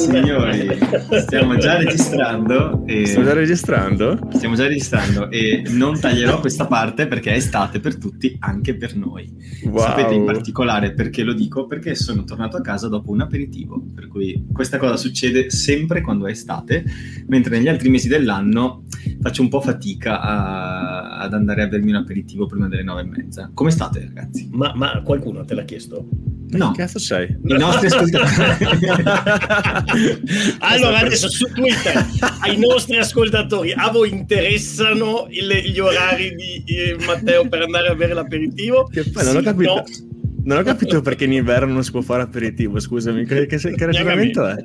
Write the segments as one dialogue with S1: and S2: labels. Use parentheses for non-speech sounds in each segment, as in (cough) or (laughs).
S1: Signori, stiamo già registrando. E...
S2: Stiamo già registrando?
S1: Stiamo già registrando e non taglierò questa parte perché è estate per tutti, anche per noi. Wow. Sapete in particolare perché lo dico? Perché sono tornato a casa dopo un aperitivo, per cui questa cosa succede sempre quando è estate, mentre negli altri mesi dell'anno faccio un po' fatica a... ad andare a bermi un aperitivo prima delle nove e mezza. Come state ragazzi?
S3: Ma, ma qualcuno te l'ha chiesto?
S2: No. Che cazzo sei?
S1: I nostri ascoltatori. (laughs)
S3: allora, adesso su Twitter ai nostri ascoltatori, a voi interessano il, gli orari di eh, Matteo per andare a bere l'aperitivo?
S2: Che poi non sì, ho capito. No? Non ho capito perché in inverno non si può fare aperitivo, scusami, che, che, che ragionamento è?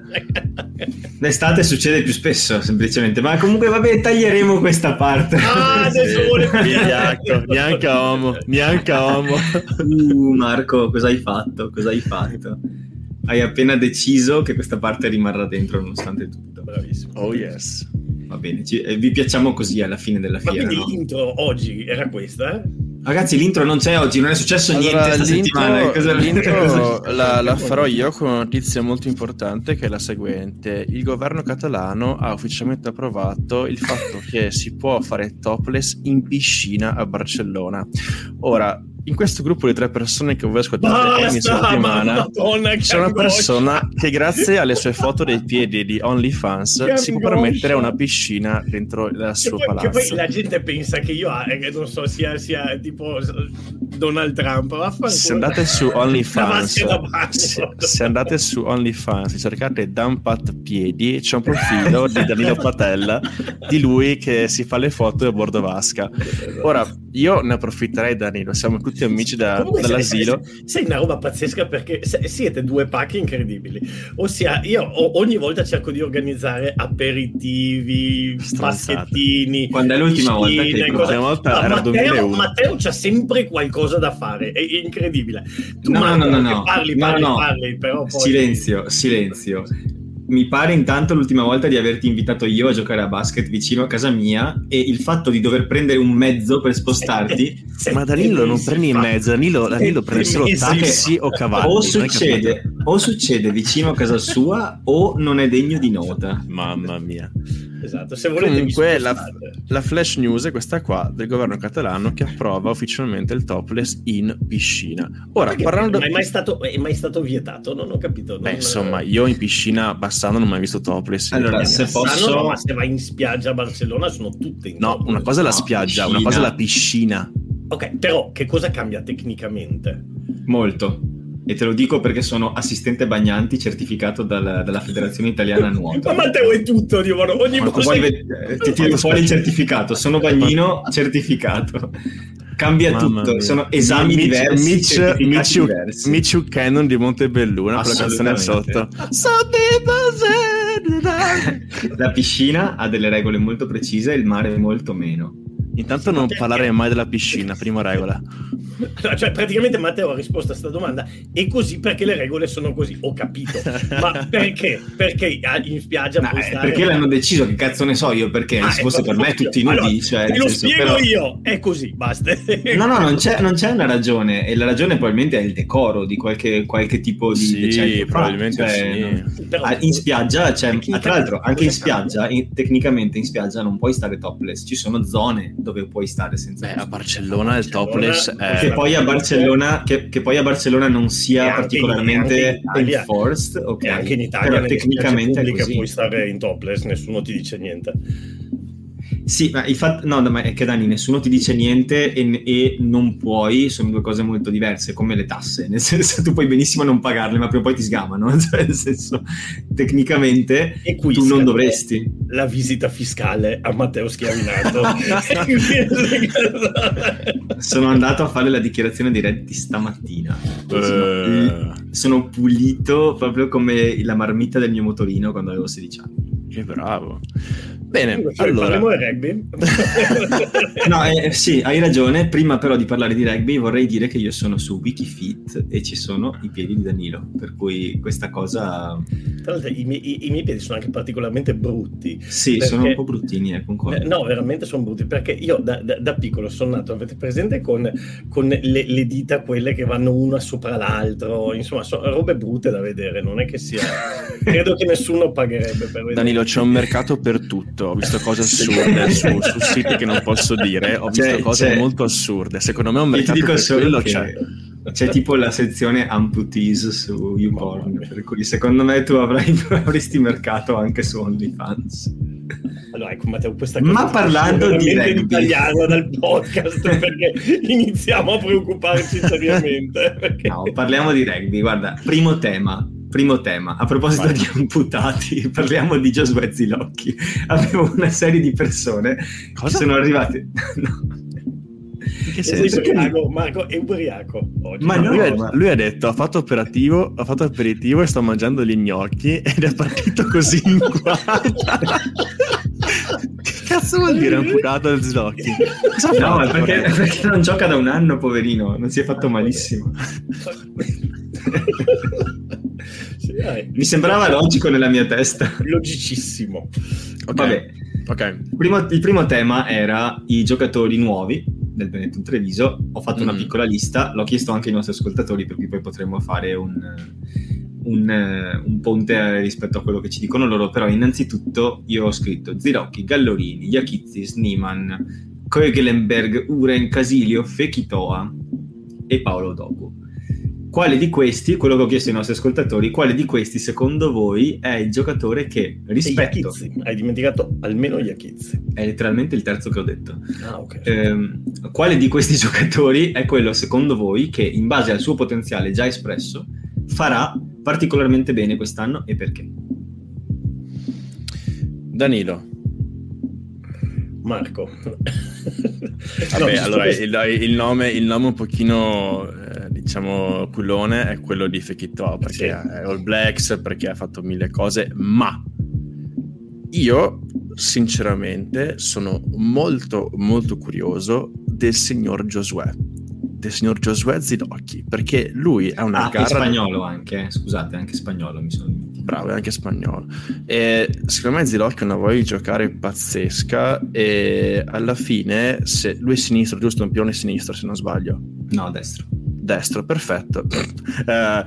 S1: L'estate succede più spesso, semplicemente, ma comunque vabbè, taglieremo questa parte.
S3: Ah, adesso vuole
S2: neanche, neanche uomo, neanche uomo.
S1: Uh, Marco, cosa hai fatto? Cosa hai fatto? Hai appena deciso che questa parte rimarrà dentro nonostante tutto.
S3: Bravissimo.
S2: Oh yes.
S1: Va bene, ci, eh, vi piacciamo così alla fine della fiera.
S3: Ma quindi
S1: no?
S3: l'intro oggi era questa? Eh?
S1: Ragazzi, l'intro non c'è oggi, non è successo
S2: allora,
S1: niente settimana.
S2: Cosa, l'intro (laughs) la, la, farò io con una notizia molto importante che è la seguente. Il governo catalano ha ufficialmente approvato il fatto che si può fare topless in piscina a Barcellona. Ora, in questo gruppo di tre persone che voi ascoltate ogni settimana c'è una persona che grazie alle sue foto dei piedi di OnlyFans si può permettere una piscina dentro il suo palazzo.
S3: Che poi la gente pensa che io eh, non so sia, sia tipo Donald Trump. (laughs)
S2: Se andate su OnlyFans, se, se, andate su OnlyFans, cercate Dumpat Piedi, c'è un profilo di Danilo Patella di lui che si fa le foto a bordo vasca. Ora, io ne approfitterei, Danilo, siamo tutti amici da, dall'asilo.
S3: Sei, sei, una roba pazzesca perché siete due pacchi incredibili. Ossia, io ogni volta cerco di organizzare aperitivi, paschettini.
S1: Quando è l'ultima volta che
S2: cosa... volta era Matteo,
S3: Matteo c'ha sempre qualcosa da fare, è incredibile.
S1: Tu no, no, no, no,
S3: parli, parli, no, no. parli, però poi...
S1: Silenzio, silenzio mi pare intanto l'ultima volta di averti invitato io a giocare a basket vicino a casa mia e il fatto di dover prendere un mezzo per spostarti. (laughs)
S2: Ma Danilo non prendi in mezzo, Danilo, Danilo prende solo taxi o cavalli.
S1: O succede, o succede vicino a casa sua o non è degno di nota.
S2: Mamma mia.
S3: Esatto, se volete
S2: Comunque la, la, flash news è questa qua del governo catalano che approva ufficialmente il topless in piscina. Ora,
S3: Perché,
S2: parlando...
S3: Ma è mai, stato, è mai stato vietato? Non ho capito. Non...
S2: Beh, insomma, io in piscina Bassano non ho mai visto topless.
S1: Allora, se posso... No,
S3: ma se vai in spiaggia a Barcellona sono tutte in
S2: No, topless. una cosa è la spiaggia, piscina. una cosa è la piscina.
S3: Ok, però che cosa cambia tecnicamente?
S1: Molto e te lo dico perché sono assistente bagnanti certificato dal, dalla Federazione Italiana Nuoto.
S3: Ma Matteo è tutto, Dio, ogni
S1: volta vuoi, ti tiro fuori il certificato, sono bagnino certificato. Cambia Mamma tutto, mia. sono esami Mitch, diversi,
S2: Mitch, Mitch, diversi. Mitch Cannon di Montebelluna la canzone sotto. (laughs)
S1: la piscina ha delle regole molto precise e il mare molto meno.
S2: Intanto non parlare mai della piscina, prima regola.
S3: cioè, praticamente Matteo ha risposto a questa domanda e così perché le regole sono così. Ho capito. Ma (laughs) perché? Perché in spiaggia
S1: no, stare... Perché l'hanno deciso, che cazzo ne so io perché, ah, se fosse per me tutti nudi. Allora, cioè,
S3: te lo senso, spiego però... io, è così, basta. (laughs)
S1: no, no, non c'è, non c'è, una ragione e la ragione probabilmente è il decoro di qualche, qualche tipo di
S2: sì, decennio probabilmente cioè,
S1: sì. Però, ah, in spiaggia, c'è, tra l'altro anche in spiaggia, in, tecnicamente in spiaggia non puoi stare topless, ci sono zone dove puoi stare senza...
S2: Beh, a Barcellona il topless è
S1: che poi a Barcellona, che, che poi a Barcellona non sia particolarmente in, enforced, ok.
S3: E anche in Italia, però tecnicamente è così. puoi stare in topless, nessuno ti dice niente.
S1: Sì, ma il fatto, no, ma è che Dani, nessuno ti dice niente e, e, non puoi, sono due cose molto diverse, come le tasse, nel senso tu puoi benissimo non pagarle, ma prima o poi ti sgamano, (laughs) cioè nel senso, tecnicamente tu non dovresti.
S3: La visita fiscale a Matteo Schiavinato. (laughs) (laughs)
S1: sono andato a fare la dichiarazione dei redditi stamattina.
S2: Uh...
S1: Sono pulito proprio come la marmitta del mio motorino quando avevo 16 anni.
S2: Che bravo. Bene, allora...
S3: parliamo di rugby. (laughs)
S1: no, eh, sì, hai ragione. Prima però di parlare di rugby vorrei dire che io sono su Wikifit e ci sono i piedi di Danilo, per cui questa cosa...
S3: Tra l'altro i, miei, i miei piedi sono anche particolarmente brutti.
S1: Sì, perché... sono un po' bruttini, eh, concordo.
S3: Eh, no, veramente sono brutti, perché io da, da, da piccolo sono nato, avete presente, con, con le, le, dita quelle che vanno una sopra l'altro, insomma, sono robe brutte da vedere, non è che sia... (laughs) Credo che nessuno pagherebbe per vedere.
S2: Danilo, c'è un mercato per tutto ho visto cose assurde (laughs) su, su, siti che non posso dire, ho visto c'è, cose c'è. molto assurde. Secondo me un mercato per quello c'è.
S1: C'è tipo la sezione amputees su YouPorn, per cui secondo me tu avrai, (laughs) avresti mercato anche su OnlyFans.
S3: Allora, ecco, Matteo, questa
S1: cosa Ma parlando di rugby
S3: italiano dal podcast (laughs) perché iniziamo a preoccuparci seriamente. Perché...
S1: No, parliamo di rugby. Guarda, primo tema, primo tema. A proposito Vai. di amputati, (laughs) parliamo di Giosuè Zilocchi. Avevo una serie di persone Cosa? che sono arrivate... (laughs)
S3: no. Che senso? È ubriaco, Marco è ubriaco oggi.
S2: Ma no, lui, ma... lui, ha detto ha fatto operativo, ha fatto aperitivo e sto mangiando gli gnocchi ed è partito così in quarta. (laughs) che cazzo vuol dire amputato al Zilocchi?
S1: no, perché, perché non gioca da un anno, poverino, non si è fatto malissimo. Mi sembrava logico nella mia testa.
S3: Logicissimo.
S1: Okay. Vabbè. Okay. Primo, il primo tema era i giocatori nuovi del Benetton Treviso. Ho fatto mm-hmm. una piccola lista, l'ho chiesto anche ai nostri ascoltatori perché poi potremmo fare un, un, un, ponte rispetto a quello che ci dicono loro. Però innanzitutto io ho scritto Zirocchi, Gallorini, Iachizzi, Sniman, Koegelenberg, Uren, Casilio, Fekitoa e Paolo Dogu quale di questi, quello che ho chiesto ai nostri ascoltatori, quale di questi secondo voi è il giocatore che rispetto...
S3: Hai dimenticato almeno Iachizzi.
S1: È letteralmente il terzo che ho detto.
S3: Ah, ok.
S1: Eh, quale di questi (laughs) giocatori è quello secondo voi che in base al suo potenziale già espresso farà particolarmente bene quest'anno e perché?
S2: Danilo.
S3: Marco. (laughs)
S2: Vabbè, no, allora il, il, nome, il, nome, un pochino, eh, diciamo, culone è quello di Fekito, perché sì. è All Blacks, perché ha fatto mille cose, ma io sinceramente sono molto, molto curioso del signor Josué del signor Josué Zidocchi, perché lui è una
S1: ah,
S2: gara...
S1: spagnolo anche, scusate, anche spagnolo mi sono
S2: Bravo, è anche spagnolo. E secondo me Zidocchi ha una voglia di giocare pazzesca e alla fine, se lui è sinistro, giusto? Un pione sinistro se non sbaglio.
S1: No, destro.
S2: Destro, perfetto. uh,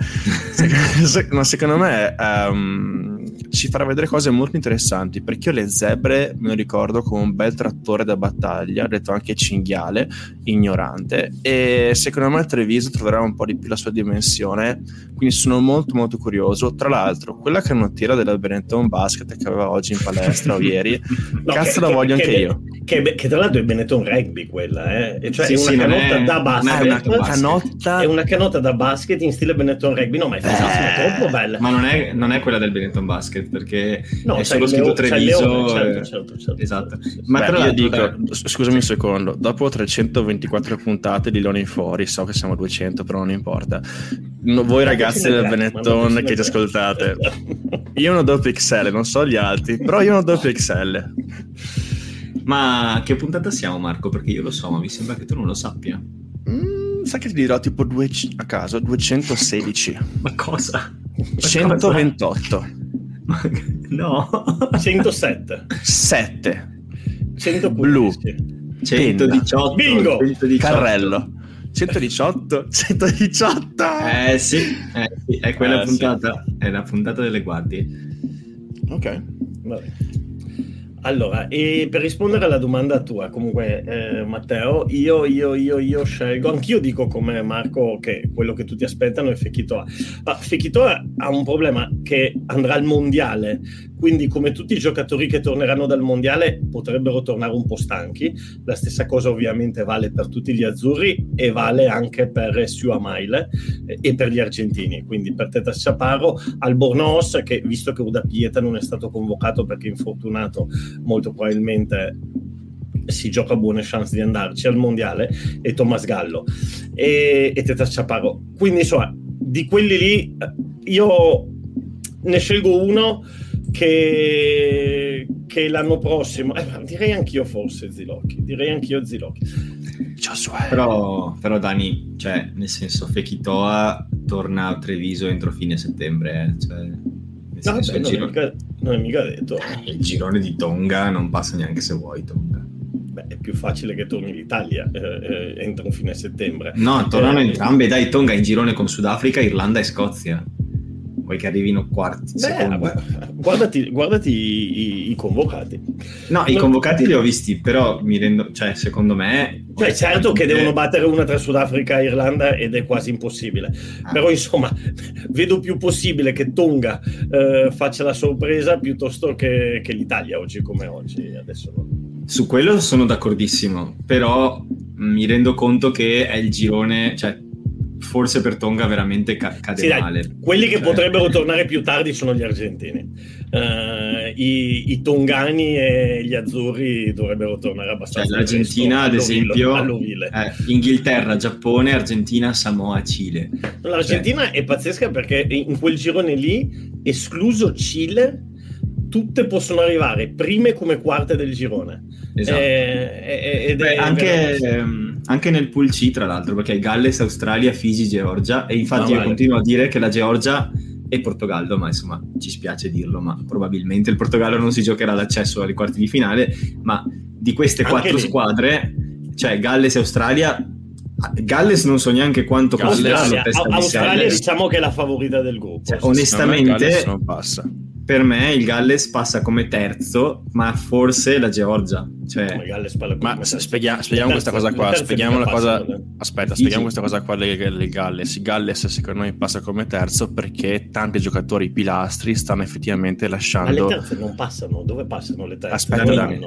S2: secondo, (laughs) secondo me... Um, ci farà vedere cose molto interessanti perché io le zebre me lo ricordo come un bel trattore da battaglia, ho detto anche cinghiale, ignorante e secondo me Treviso troverà un po' di più la sua dimensione, quindi sono molto molto curioso. Tra l'altro, quella canottiera della Benetton Basket che aveva oggi in palestra o ieri, (laughs) no, cazzo che, la voglio che, anche
S3: che,
S2: io.
S3: Che, che, tra l'altro è Benetton Rugby quella, eh? cioè sì, è una sì, canotta è, da basket. È una canotta... è una canotta da basket in stile Benetton Rugby, no ma è eh, troppo bella.
S1: Ma non è, non è quella del Benetton Basket basket perché no, è solo scritto Treviso. Leone, certo, certo, certo, esatto.
S2: Ma Beh, tra io dico, tra... scusami un secondo, dopo 324 (laughs) puntate di Loni fuori, so che siamo 200, però non importa. No, voi ragazzi del Benetton che ci ascoltate, (laughs) io non do pixel, non so gli altri, però io non do pixel.
S1: Ma che puntata siamo Marco? Perché io lo so, ma mi sembra che tu non lo sappia.
S2: Mm, sai che ti dirò tipo due, a caso 216.
S1: ma cosa?
S2: 128.
S1: No.
S3: 107.
S2: 7.
S3: 115.
S2: Blu.
S1: 118.
S3: Bingo.
S2: 118. Carrello. 118. 118.
S1: Eh sì, eh, sì è quella eh, puntata. Sì. È la puntata delle guardie.
S2: Ok.
S3: Vabbè. Allora, per rispondere alla domanda tua, comunque, eh, Matteo, io, io, io, io scelgo, anch'io dico come Marco che quello che tutti aspettano è Fekitoa. Ma Fekitoa ha un problema che andrà al mondiale, quindi come tutti i giocatori che torneranno dal mondiale potrebbero tornare un po' stanchi. La stessa cosa ovviamente vale per tutti gli azzurri e vale anche per Siu Amaile eh, e per gli argentini, quindi per Teta Chaparro, Albornoz che visto che Uda Pieta non è stato convocato perché infortunato, molto probabilmente si gioca buone chance di andarci al mondiale e Thomas Gallo e, e Teta Chaparro. Quindi insomma, di quelli lì io ne scelgo uno che, che l'anno prossimo, eh, direi anch'io forse Zilocchi, direi anch'io Zilocchi.
S1: Però, però Dani, cioè, nel senso, Fekitoa torna a Treviso entro fine settembre, eh. cioè,
S3: no, beh, non, giro... è mica, non, è mica, detto.
S1: Eh, il girone di Tonga non passa neanche se vuoi Tonga.
S3: Beh, è più facile che torni l'Italia eh, eh, entro fine settembre.
S1: No, tornano eh, entrambe, dai, Tonga in girone con Sudafrica, Irlanda e Scozia vuoi che arrivino quarti.
S3: Beh, guardati, guardati i, i, convocati.
S1: No, i convocati li ho visti, però mi rendo, cioè, secondo me.
S3: Cioè, certo che devono battere una tra Sudafrica e Irlanda ed è quasi impossibile. Ah. Però, insomma, vedo più possibile che Tonga eh, faccia la sorpresa piuttosto che, che, l'Italia oggi come oggi. Adesso.
S1: Su quello sono d'accordissimo, però mi rendo conto che è il girone, cioè forse per Tonga veramente ca- cade sì, male.
S3: Dai, quelli che cioè... potrebbero tornare più tardi sono gli argentini. Uh, i, i, tongani e gli azzurri dovrebbero tornare abbastanza.
S1: Cioè, L'Argentina, ad esempio, eh, Inghilterra, Giappone, Argentina, Samoa, Cile.
S3: L'Argentina cioè... è pazzesca perché in quel girone lì, escluso Cile, tutte possono arrivare prime come quarte del girone.
S1: Esatto. Eh, ed Beh, anche, ehm, anche, nel pool C, tra l'altro, perché è Galles, Australia, Fiji, Georgia. E infatti no, io continuo a dire che la Georgia e Portogallo, ma insomma ci spiace dirlo, ma probabilmente il Portogallo non si giocherà l'accesso ai quarti di finale, ma di queste anche quattro lì. squadre, cioè Galles e Australia, Galles non so neanche quanto
S3: Australia, Australia diciamo che è la favorita del gruppo.
S1: Cioè, onestamente, non passa per me il Galles passa come terzo, ma forse la Georgia. Cioè...
S2: Ma spieghiamo, spieghiamo questa cosa qua. Spieghiamo la cosa. Aspetta, spieghiamo questa cosa qua del Galles. Il Galles, secondo me, passa come terzo perché tanti giocatori pilastri stanno effettivamente lasciando.
S3: Ma le terze non passano. Dove passano le terze?
S2: Aspetta, Dani.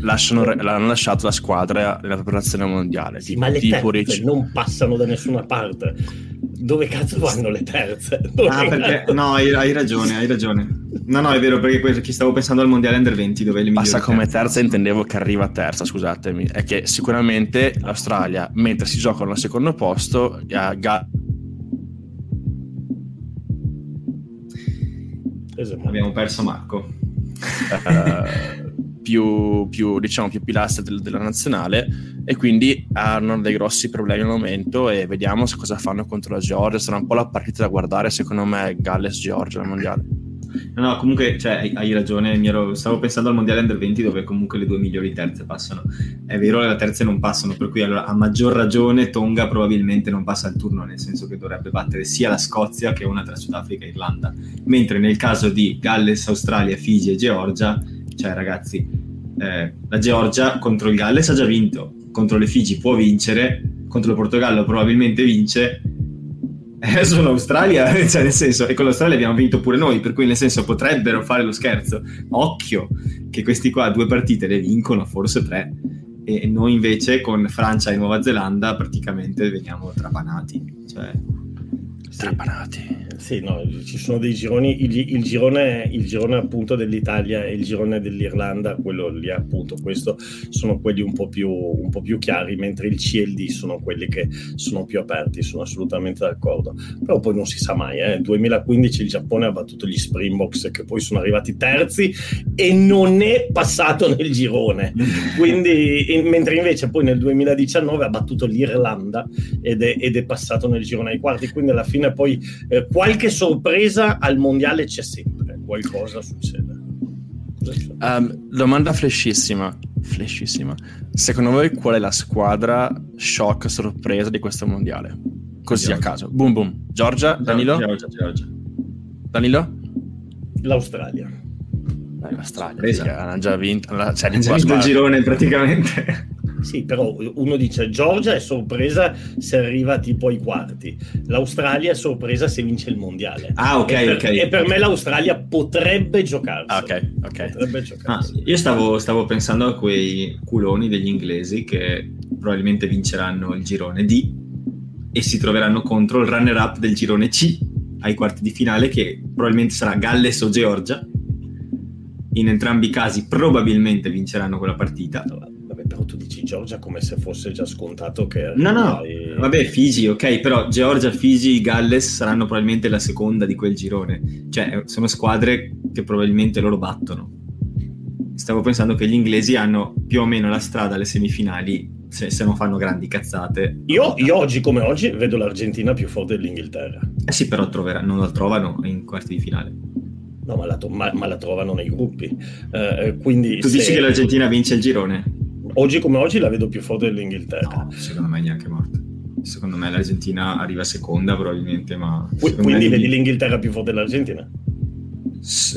S2: Lasciano, l'hanno lasciato la squadra nella preparazione mondiale.
S3: Sì, tipo, ma le terze Ricci... non passano da nessuna parte. Dove cazzo vanno le terze?
S1: Dove ah, perché... No, hai, hai, ragione, hai ragione. No, no, è vero, perché stavo pensando al Mondiale Under 20 dove le
S2: Passa come terza. terza, intendevo che arriva terza, scusatemi. È che sicuramente l'Australia, mentre si giocano al secondo posto, a Ga-.
S1: Abbiamo perso Marco.
S2: Uh, più, più, diciamo, più pilastri del, della nazionale e quindi hanno dei grossi problemi al momento e vediamo cosa fanno contro la Georgia. Sarà un po' la partita da guardare, secondo me, Galles-Georgia al mondiale.
S1: No, no, comunque cioè, hai ragione, ero, stavo pensando al Mondiale Under 20 dove comunque le due migliori terze passano. È vero le terze non passano, per cui allora, a maggior ragione Tonga probabilmente non passa il turno, nel senso che dovrebbe battere sia la Scozia che una tra Sudafrica e Irlanda. Mentre nel caso di Galles, Australia, Fiji e Georgia, cioè ragazzi, eh, la Georgia contro il Galles ha già vinto, contro le Figi può vincere, contro il Portogallo probabilmente vince, eh, sull'Australia, (laughs) cioè nel senso, e con l'Australia abbiamo vinto pure noi, per cui nel senso potrebbero fare lo scherzo. Occhio che questi qua due partite le vincono, forse tre, e noi invece con Francia e Nuova Zelanda praticamente veniamo trapanati. Cioè,
S2: trapanati.
S3: Sì, no, ci sono dei gironi, il, il, girone, il girone appunto dell'Italia e il girone dell'Irlanda, quello lì appunto, questo sono quelli un po, più, un po' più chiari, mentre il C e il D sono quelli che sono più aperti, sono assolutamente d'accordo. Però poi non si sa mai, eh. 2015 il Giappone ha battuto gli Springboks che poi sono arrivati terzi e non è passato nel girone. Quindi, in, mentre invece poi nel 2019 ha battuto l'Irlanda ed è, ed è passato nel girone ai quarti, quindi alla fine poi eh, qualche sorpresa al mondiale c'è sempre, qualcosa succede.
S2: Um, domanda flashissima, flashissima. Secondo voi qual è la squadra shock sorpresa di questo mondiale? Così Georgia. a caso. Boom boom. Georgia, Danilo? Georgia, Georgia. Danilo?
S3: L'Australia.
S2: L'Australia, hanno già vinto,
S1: cioè, hanno già vinto il girone praticamente.
S3: Sì, però uno dice Georgia è sorpresa se arriva tipo ai quarti, l'Australia è sorpresa se vince il mondiale.
S1: Ah, ok,
S3: e per,
S1: ok.
S3: E per me l'Australia potrebbe giocarsi.
S2: Ah, ok,
S3: ok. Potrebbe
S1: giocarsi. Ah, io stavo, stavo pensando a quei culoni degli inglesi che probabilmente vinceranno il girone D e si troveranno contro il runner-up del girone C ai quarti di finale che probabilmente sarà Galles o Georgia. In entrambi i casi probabilmente vinceranno quella partita
S3: Giorgia come se fosse già scontato che
S1: no no vabbè, Fiji, ok, però Georgia, Fiji, Galles saranno probabilmente la seconda di quel girone. Cioè, sono squadre che probabilmente loro battono. Stavo pensando che gli inglesi hanno più o meno la strada alle semifinali se, se non fanno grandi cazzate.
S3: Io, io, oggi come oggi vedo l'Argentina più forte dell'Inghilterra.
S1: Eh sì, però trovera, non la trovano in quarti di finale.
S3: No, ma la, ma, ma la trovano nei gruppi. Uh, quindi
S1: tu se... dici che l'Argentina vince il girone?
S3: Oggi come oggi la vedo più forte dell'Inghilterra.
S1: No, secondo me neanche morta. Secondo me l'Argentina arriva seconda probabilmente, ma...
S3: Quindi vedi l'Inghilterra più forte dell'Argentina?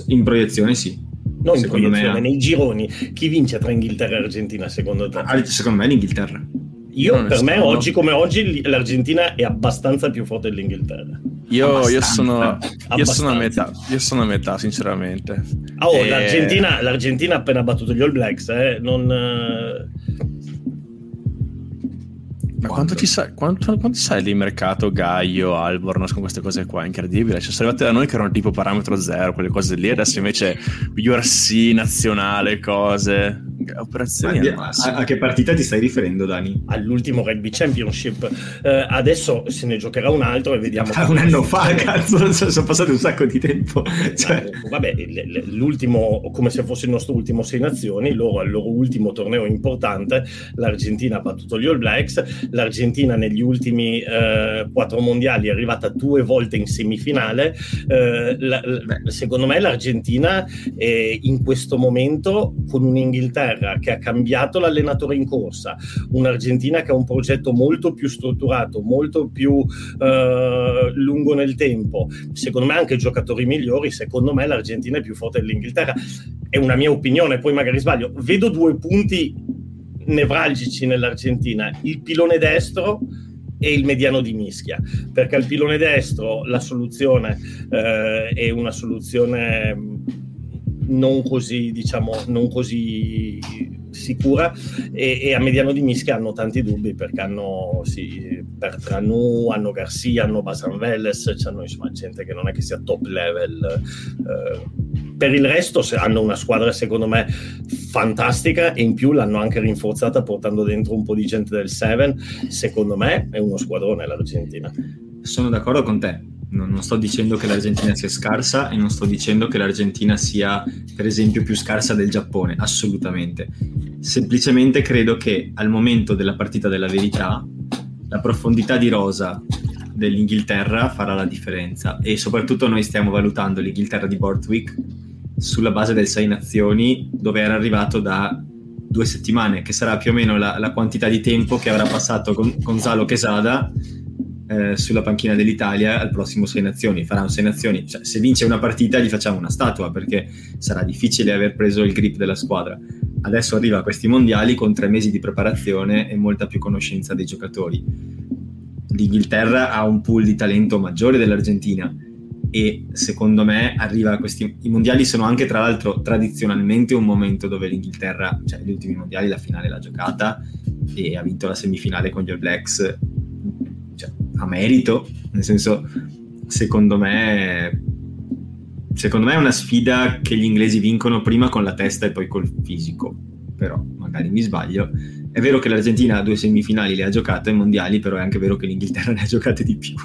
S1: In proiezione sì.
S3: Non in proiezione, me... nei gironi. Chi vince tra Inghilterra e Argentina secondo te?
S1: Ah, secondo me l'Inghilterra.
S3: Io, per me, oggi come oggi, l'Argentina è abbastanza più forte dell'Inghilterra.
S2: Io, io, sono, io, sono, a metà, io sono a metà, sinceramente.
S3: Oh, e... l'Argentina, l'Argentina, ha appena battuto gli All Blacks, eh? non...
S2: Ma quanto ci, sai, quanto, quanto sai di mercato Gaio, Albornoz con queste cose qua? Incredibile. Cioè, sono arrivate da noi che erano tipo parametro zero, quelle cose lì, adesso invece URC, nazionale, cose
S1: operazioni a, a, che partita ti stai riferendo Dani?
S3: all'ultimo rugby championship. Eh, adesso se ne giocherà un altro e vediamo
S1: ah, un anno fa (laughs) cazzo sono passati un sacco di tempo. Cioè...
S3: vabbè l'ultimo come se fosse il nostro ultimo sei nazioni loro al loro ultimo torneo importante l'Argentina ha battuto gli All Blacks l'Argentina negli ultimi eh, quattro mondiali è arrivata due volte in semifinale eh, la, secondo me l'Argentina è in questo momento con un'Inghilterra Inghilterra che ha cambiato l'allenatore in corsa, un'Argentina che ha un progetto molto più strutturato, molto più eh, lungo nel tempo, secondo me anche giocatori migliori, secondo me l'Argentina è più forte dell'Inghilterra. È una mia opinione, poi magari sbaglio. Vedo due punti nevralgici nell'Argentina, il pilone destro e il mediano di mischia, perché al pilone destro la soluzione eh, è una soluzione non così, diciamo, non così sicura e, e, a mediano di mischia hanno tanti dubbi perché hanno sì, Bertranu, hanno Garcia, hanno Basan Velles, hanno insomma gente che non è che sia top level. Eh, per il resto hanno una squadra secondo me fantastica e in più l'hanno anche rinforzata portando dentro un po' di gente del Seven. Secondo me è uno squadrone l'Argentina.
S1: Sono d'accordo con te non, non, sto dicendo che l'Argentina sia scarsa e non sto dicendo che l'Argentina sia, per esempio, più scarsa del Giappone, assolutamente. Semplicemente credo che al momento della partita della verità la profondità di rosa dell'Inghilterra farà la differenza e soprattutto noi stiamo valutando l'Inghilterra di Borthwick sulla base del 6 nazioni dove era arrivato da due settimane, che sarà più o meno la, la quantità di tempo che avrà passato con Gonzalo Quesada eh, sulla panchina dell'Italia al prossimo Sei Nazioni. Farà un Sei Nazioni, cioè, se vince una partita gli facciamo una statua perché sarà difficile aver preso il grip della squadra. Adesso arriva a questi mondiali con tre mesi di preparazione e molta più conoscenza dei giocatori. L'Inghilterra ha un pool di talento maggiore dell'Argentina e secondo me arriva a questi i mondiali sono anche tra l'altro tradizionalmente un momento dove l'Inghilterra cioè gli ultimi mondiali la finale l'ha giocata e ha vinto la semifinale con gli All Blacks a merito, nel senso, secondo me, secondo me è una sfida che gli inglesi vincono prima con la testa e poi col fisico, però magari mi sbaglio. È vero che l'Argentina ha due semifinali le ha giocate ai mondiali, però è anche vero che l'Inghilterra (laughs) ne ha giocate di più.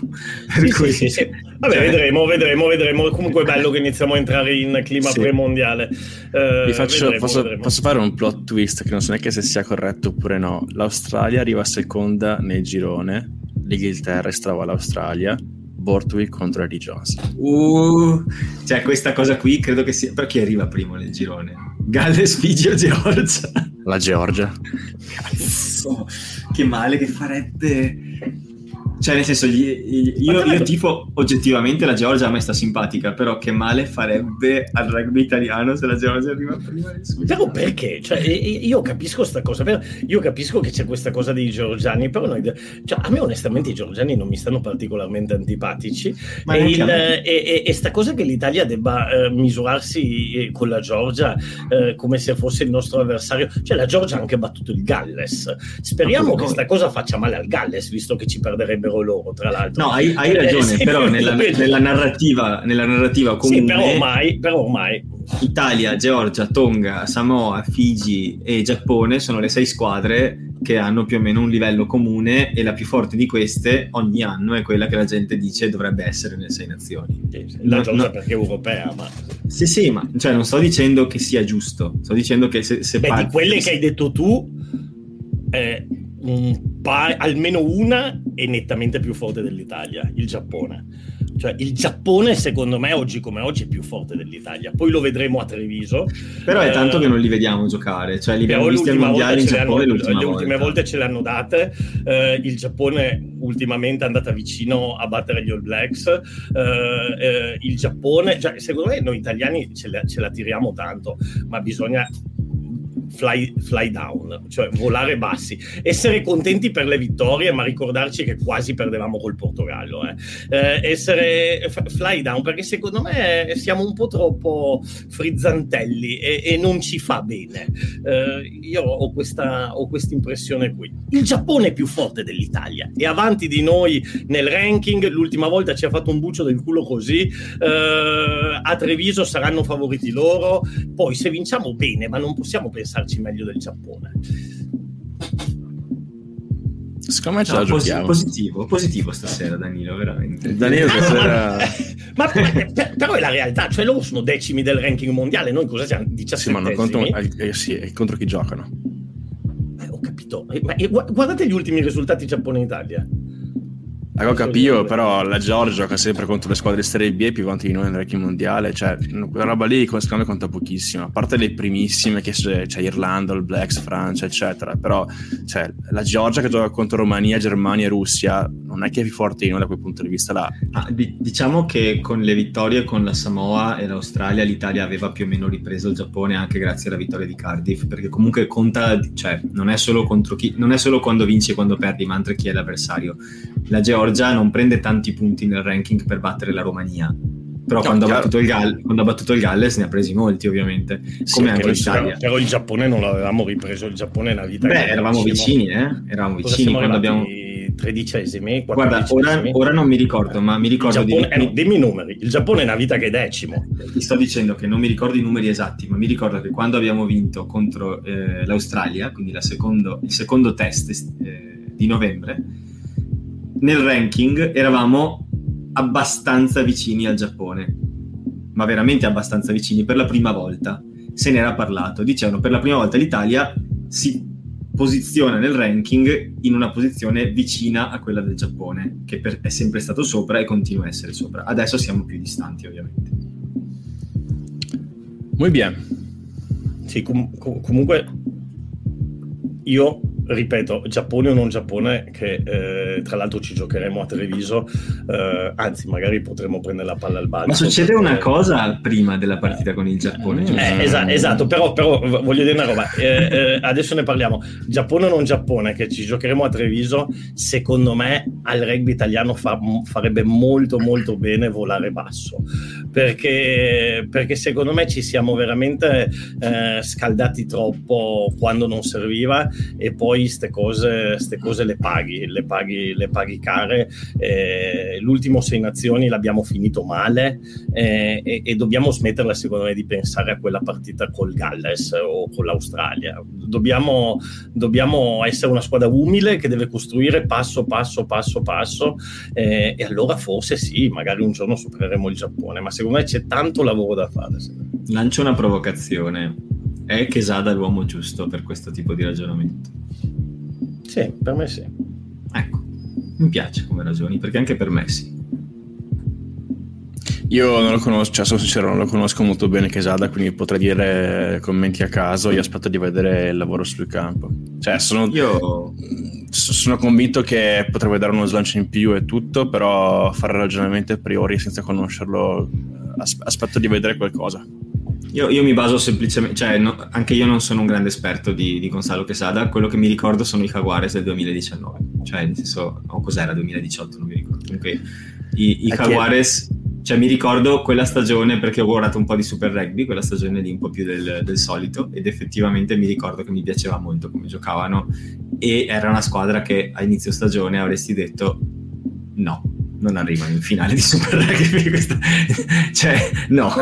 S3: Sì, cui, sì, sì, (laughs) Vabbè, cioè... vedremo, vedremo, vedremo. Comunque è (laughs) bello che iniziamo a entrare in clima premondiale.
S2: Uh, faccio, vedremo, posso, vedremo. posso, fare un plot twist che non so neanche se sia corretto oppure no. L'Australia arriva seconda nel girone l'Inghilterra estrava l'Australia, Bortwick contro Eddie Jones.
S1: Uh, cioè questa cosa qui credo che sia... Per chi arriva primo nel girone? Galles, Figi o Georgia?
S2: La Georgia.
S1: Cazzo, che male che farebbe cioè, nel senso, gli, io, io, tifo oggettivamente la Georgia, a me sta simpatica, però che male farebbe al rugby italiano se la Georgia arriva prima
S3: Però perché? Cioè, io capisco questa cosa, io capisco che c'è questa cosa dei georgiani, però noi, cioè, a me onestamente i georgiani non mi stanno particolarmente antipatici e, il, e, e, e, sta cosa che l'Italia debba eh, misurarsi eh, con la Georgia eh, come se fosse il nostro avversario, cioè la Georgia ha anche battuto il Galles, speriamo che questa cosa faccia male al Galles, visto che ci perderebbe sarebbero loro, tra l'altro.
S1: No, hai, hai ragione, eh, però nella, (laughs) nella, narrativa, nella narrativa comune... Sì,
S3: però ormai, però ormai...
S1: Italia, Georgia, Tonga, Samoa, Figi e Giappone sono le sei squadre che hanno più o meno un livello comune e la più forte di queste ogni anno è quella che la gente dice dovrebbe essere nelle sei nazioni.
S3: La Georgia no, perché è europea, ma...
S1: Sì, sì, ma cioè, non sto dicendo che sia giusto, sto dicendo che se, se
S3: Beh, di quelle che hai detto tu, eh, un pa- almeno una è nettamente più forte dell'Italia, il Giappone. Cioè, il Giappone, secondo me, oggi come oggi è più forte dell'Italia. Poi lo vedremo a Treviso.
S1: Però è tanto eh, che non li vediamo giocare. Cioè, li abbiamo visti al mondiale in Giappone
S3: hanno,
S1: Le
S3: ultime volte ce le hanno date. Eh, il Giappone ultimamente è andata vicino a battere gli All Blacks. Eh, eh il Giappone, cioè, secondo me, noi italiani ce la, ce la tiriamo tanto, ma bisogna fly, fly, down, cioè volare bassi, essere contenti per le vittorie, ma ricordarci che quasi perdevamo col Portogallo. Eh. Eh, essere fly down, perché secondo me siamo un po' troppo frizzantelli e, e non ci fa bene. Eh, io ho questa impressione qui. Il Giappone è più forte dell'Italia, è avanti di noi nel ranking. L'ultima volta ci ha fatto un buccio del culo così. Eh, a Treviso saranno favoriti loro. Poi se vinciamo bene, ma non possiamo pensare pensarci meglio del Giappone.
S2: Secondo me ce no, la giochiamo.
S1: Positivo, positivo stasera Danilo, veramente.
S2: Danilo (laughs) stasera...
S3: ma, ma, però è la realtà, cioè loro sono decimi del ranking mondiale, noi cosa siamo? 17
S2: Sì, ma non contro, eh, sì, contro chi giocano.
S3: Eh, ho capito, eh, ma, eh, guardate gli ultimi risultati Giappone-Italia.
S2: Ecco, capisco, però la Georgia gioca sempre contro le squadre di Serie B più avanti di noi nel ranking mondiale, cioè quella roba lì secondo me conta pochissimo, a parte le primissime che c'è Irlanda, il Blacks, Francia, eccetera, però cioè, la Georgia che gioca contro Romania, Germania e Russia non è che è più forte di noi da quel punto di vista là.
S1: Ah, diciamo che con le vittorie con la Samoa e l'Australia l'Italia aveva più o meno ripreso il Giappone anche grazie alla vittoria di Cardiff, perché comunque conta, cioè non è solo contro chi, non è solo quando vinci e quando perdi, ma anche chi è l'avversario. La Georgia Georgia non prende tanti punti nel ranking per battere la Romania. Però no, quando, ha battuto il Gall- quando ha battuto il Galles ne ha presi molti, ovviamente. Come anche l'Italia.
S3: Però il Giappone non l'avevamo ripreso. Il Giappone è una vita.
S1: Beh, eravamo vicini, eh? Eravamo vicini quando abbiamo.
S3: Tredicesimi,
S1: Guarda, ora, ora, non mi ricordo, ma mi ricordo
S3: Giappone, di... eh, dimmi i numeri. Il Giappone è una vita che è decimo.
S1: Ti sto dicendo che non mi ricordo i numeri esatti, ma mi ricordo che quando abbiamo vinto contro eh, l'Australia, quindi secondo, il secondo test eh, di novembre, nel ranking eravamo abbastanza vicini al Giappone, ma veramente abbastanza vicini per la prima volta. Se ne era parlato. Dicevano per la prima volta l'Italia si posiziona nel ranking in una posizione vicina a quella del Giappone, che per, è sempre stato sopra e continua a essere sopra. Adesso siamo più distanti, ovviamente.
S2: Muy bien.
S3: Sì, com- comunque io ripeto, Giappone o non Giappone, che eh, tra l'altro ci giocheremo a Treviso, eh, anzi magari potremo prendere la palla al balzo.
S1: Ma succede perché... una cosa prima della partita con il Giappone.
S3: Cioè... Eh, esatto, esatto, però, però, voglio dire una roba, eh, eh, adesso ne parliamo, Giappone o non Giappone, che ci giocheremo a Treviso, secondo me al rugby italiano fa, farebbe molto molto bene volare basso, perché, perché secondo me ci siamo veramente eh, scaldati troppo quando non serviva e poi poi queste cose, cose, le paghi, le paghi, le paghi care. Eh, l'ultimo Sei Nazioni l'abbiamo finito male eh, e, e, dobbiamo smetterla, secondo me, di pensare a quella partita col Galles o con l'Australia. Dobbiamo, dobbiamo essere una squadra umile che deve costruire passo, passo, passo, passo eh, e allora forse sì, magari un giorno supereremo il Giappone, ma secondo me c'è tanto lavoro da fare.
S1: Lancio una provocazione. È Quesada l'uomo giusto per questo tipo di ragionamento?
S3: Sì, per me sì.
S1: Ecco, mi piace come ragioni, perché anche per me sì.
S2: Io non lo conosco, cioè sono sincero, non lo conosco molto bene Quesada, quindi potrei dire commenti a caso. Io aspetto di vedere il lavoro sul campo. Cioè, sono, Io... sono convinto che potrebbe dare uno slancio in più e tutto, però fare ragionamenti a priori senza conoscerlo, aspetto di vedere qualcosa.
S1: Io, io, mi baso semplicemente, cioè no, anche io non sono un grande esperto di, di Gonzalo Quesada, quello che mi ricordo sono i Jaguares del 2019, cioè nel senso, o cos'era 2018, non mi ricordo. Comunque i, i Jaguares, cioè mi ricordo quella stagione perché ho guardato un po' di Super Rugby, quella stagione lì un po' più del, del solito ed effettivamente mi ricordo che mi piaceva molto come giocavano e era una squadra che a inizio stagione avresti detto no, non arrivano in finale di Super Rugby. Questa... cioè, no.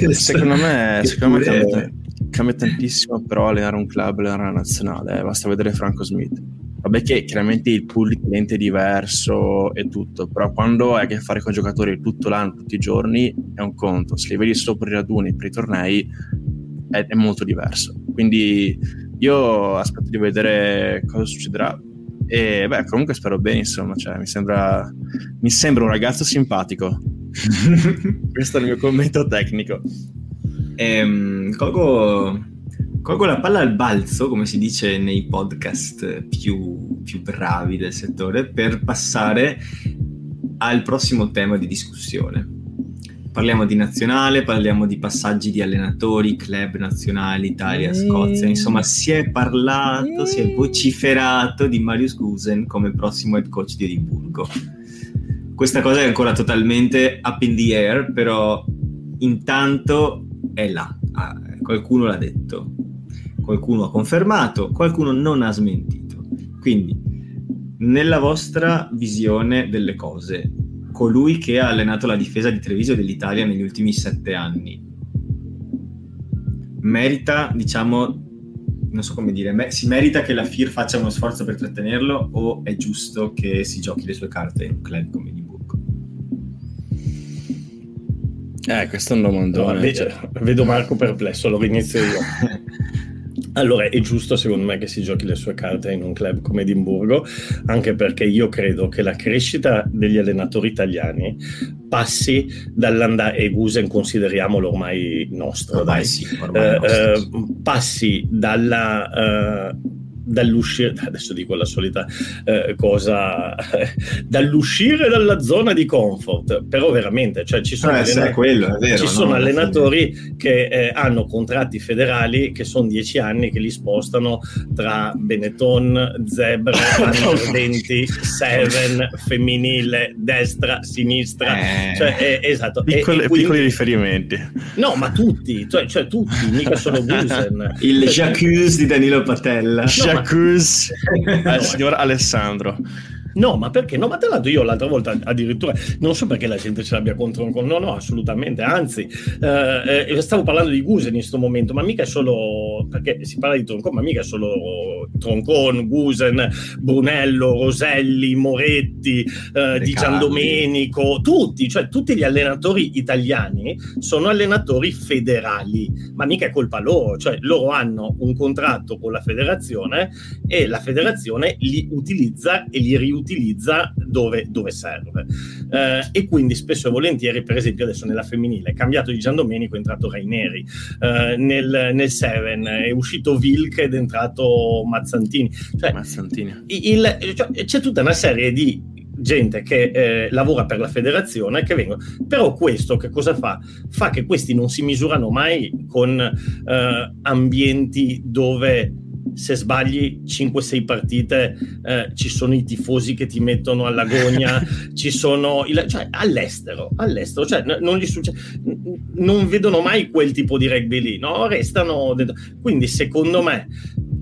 S2: Eh, secondo me, (laughs) secondo me cambia tantissimo però allenare un club, allenare una nazionale, eh. basta vedere Franco Smith. Vabbè che chiaramente il pool di clienti è diverso e tutto, però quando hai a che fare con giocatori tutto l'anno, tutti i giorni, è un conto. Se li vedi sopra i raduni per i tornei è, è molto diverso. Quindi io aspetto di vedere cosa succederà. E beh, comunque spero bene, insomma, cioè, mi, sembra, mi sembra un ragazzo simpatico. (laughs) Questo è il mio commento tecnico.
S1: Ehm, colgo, colgo, la palla al balzo, come si dice nei podcast più, più bravi del settore, per passare al prossimo tema di discussione parliamo di nazionale, parliamo di passaggi di allenatori, club nazionali, Italia, Scozia, insomma si è parlato, si è vociferato di Marius Gusen come prossimo head coach di Edimburgo. Questa cosa è ancora totalmente up in the air, però intanto è là, ah, qualcuno l'ha detto, qualcuno ha confermato, qualcuno non ha smentito. Quindi, nella vostra visione delle cose, colui che ha allenato la difesa di Treviso e dell'Italia negli ultimi sette anni. Merita, diciamo, non so come dire, si merita che la FIR faccia uno sforzo per trattenerlo o è giusto che si giochi le sue carte in un club come Edimburgo?
S2: Eh, questo è un domandone.
S3: No, cioè. Vedo Marco perplesso, allora inizio io. (laughs) Allora è giusto secondo me che si giochi le sue carte in un club come Edimburgo, anche perché io credo che la crescita degli allenatori italiani passi dall'andare, e Gusen consideriamolo ormai nostro, ormai dai, sì, ormai eh, nostro, eh, passi dalla... Eh, dall'uscire, (laughs) adesso dico la solita eh, cosa, (laughs) dall'uscire dalla zona di comfort, però veramente, cioè ci sono,
S1: eh, allenatori, quello, vero,
S3: ci sono allenatori che eh, hanno contratti federali che sono dieci anni che li spostano tra Benetton, Zebra, (laughs) Denti, Seven, femminile, destra, sinistra,
S1: eh.
S3: cioè, esatto.
S2: Piccoli, e, quindi, piccoli riferimenti.
S3: No, ma tutti, cioè, cioè tutti, mica solo Gusen.
S1: Il Jacques di Danilo Patella.
S2: No, Jacques al signor Alessandro.
S3: No, ma perché? No, ma te l'ho detto io l'altra volta addirittura, non so perché la gente ce l'abbia contro No, no, assolutamente, anzi, eh, eh, stavo parlando di Gusen in questo momento, ma mica è solo, perché si parla di Troncon, ma mica è solo Troncon, Gusen, Brunello, Roselli, Moretti, eh, Di Giandomenico, tutti, cioè tutti gli allenatori italiani sono allenatori federali, ma mica è colpa loro, cioè loro hanno un contratto con la federazione e la federazione li utilizza e li riutilizza utilizza dove, dove serve. Eh, e quindi spesso e volentieri, per esempio adesso nella femminile, è cambiato di Gian Domenico, è entrato Raineri, eh, nel, nel Seven è uscito Vilk ed è entrato Mazzantini. Cioè,
S2: Mazzantini.
S3: Il, cioè, c'è tutta una serie di gente che eh, lavora per la federazione che vengono però questo che cosa fa? fa che questi non si misurano mai con eh, ambienti dove se sbagli 5-6 partite eh, ci sono i tifosi che ti mettono all'agonia, (laughs) ci sono il, cioè, all'estero, all'estero, cioè n- non gli succede, n- non vedono mai quel tipo di rugby lì, no? Restano dentro. Quindi secondo me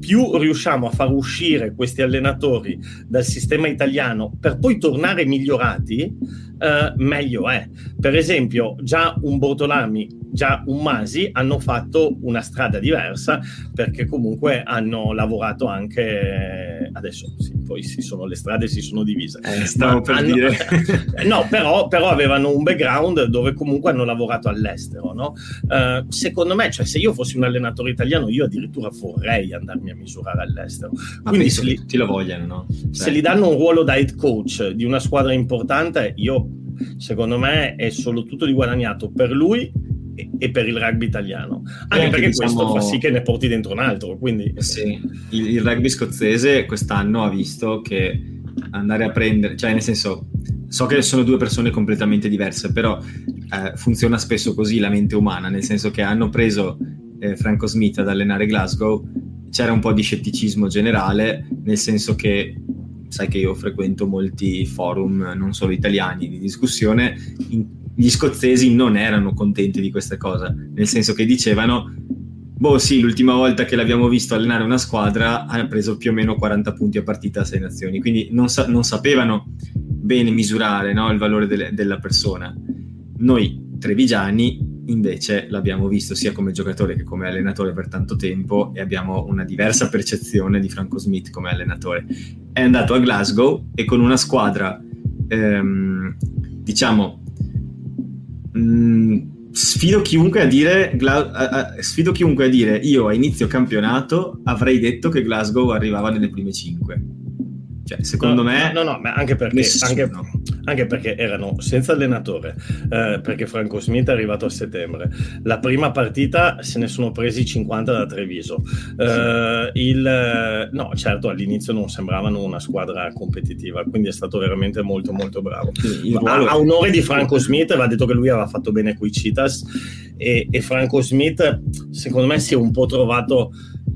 S3: più riusciamo a far uscire questi allenatori dal sistema italiano per poi tornare migliorati, eh, meglio è. Per esempio, già un Bortolami già un Masi hanno fatto una strada diversa perché comunque hanno lavorato anche adesso sì, poi si sono, le strade si sono divise
S1: eh, stavo per hanno, dire (laughs)
S3: no però, però, avevano un background dove comunque hanno lavorato all'estero no? uh, secondo me cioè, se io fossi un allenatore italiano io addirittura vorrei andarmi a misurare all'estero
S1: Ma quindi se li, tutti lo vogliono no?
S3: se gli danno un ruolo da head coach di una squadra importante io secondo me è solo tutto di guadagnato per lui e per il rugby italiano. Anche, anche perché diciamo... questo fa sì che ne porti dentro un altro. Quindi...
S1: Sì, il, il, rugby scozzese quest'anno ha visto che andare a prendere, cioè nel senso, so che sono due persone completamente diverse, però eh, funziona spesso così la mente umana, nel senso che hanno preso eh, Franco Smith ad allenare Glasgow, c'era un po' di scetticismo generale, nel senso che sai che io frequento molti forum, non solo italiani, di discussione, in gli scozzesi non erano contenti di questa cosa, nel senso che dicevano, boh sì, l'ultima volta che l'abbiamo visto allenare una squadra ha preso più o meno 40 punti a partita a 6 nazioni, quindi non, sa- non sapevano bene misurare no, il valore de- della persona. Noi trevigiani invece l'abbiamo visto sia come giocatore che come allenatore per tanto tempo e abbiamo una diversa percezione di Franco Smith come allenatore. È andato a Glasgow e con una squadra, ehm, diciamo, mh, mm, sfido chiunque a dire, Gla- a, a, sfido chiunque a dire io a inizio campionato avrei detto che Glasgow arrivava nelle prime 5 cioè, secondo
S3: no,
S1: me...
S3: No, no, ma anche perché, anche, anche perché erano senza allenatore, eh, perché Franco Smith è arrivato a settembre. La prima partita se ne sono presi 50 da Treviso. Eh, il, no, certo, all'inizio non sembravano una squadra competitiva, quindi è stato veramente molto molto bravo. A, a onore di Franco Smith, va detto che lui aveva fatto bene coi Citas e, e Franco Smith, secondo me, si è un po' trovato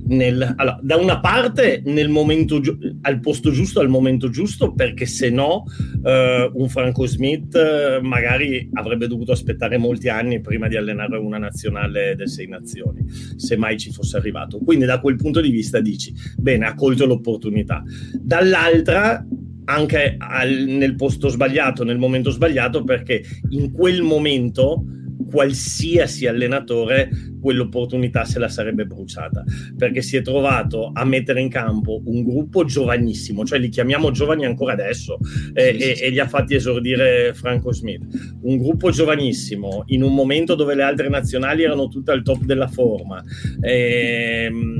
S3: nel, allora, da una parte nel momento giu- al posto giusto al momento giusto perché se no uh, un Franco Smith uh, magari avrebbe dovuto aspettare molti anni prima di allenare una nazionale del Sei Nazioni se mai ci fosse arrivato. Quindi da quel punto di vista dici bene ha colto l'opportunità. Dall'altra anche al, nel posto sbagliato nel momento sbagliato perché in quel momento qualsiasi allenatore quell'opportunità se la sarebbe bruciata perché si è trovato a mettere in campo un gruppo giovanissimo, cioè li chiamiamo giovani ancora adesso eh, sì, e, sì. e, gli ha fatti esordire Franco Smith. Un gruppo giovanissimo in un momento dove le altre nazionali erano tutte al top della forma. Ehm,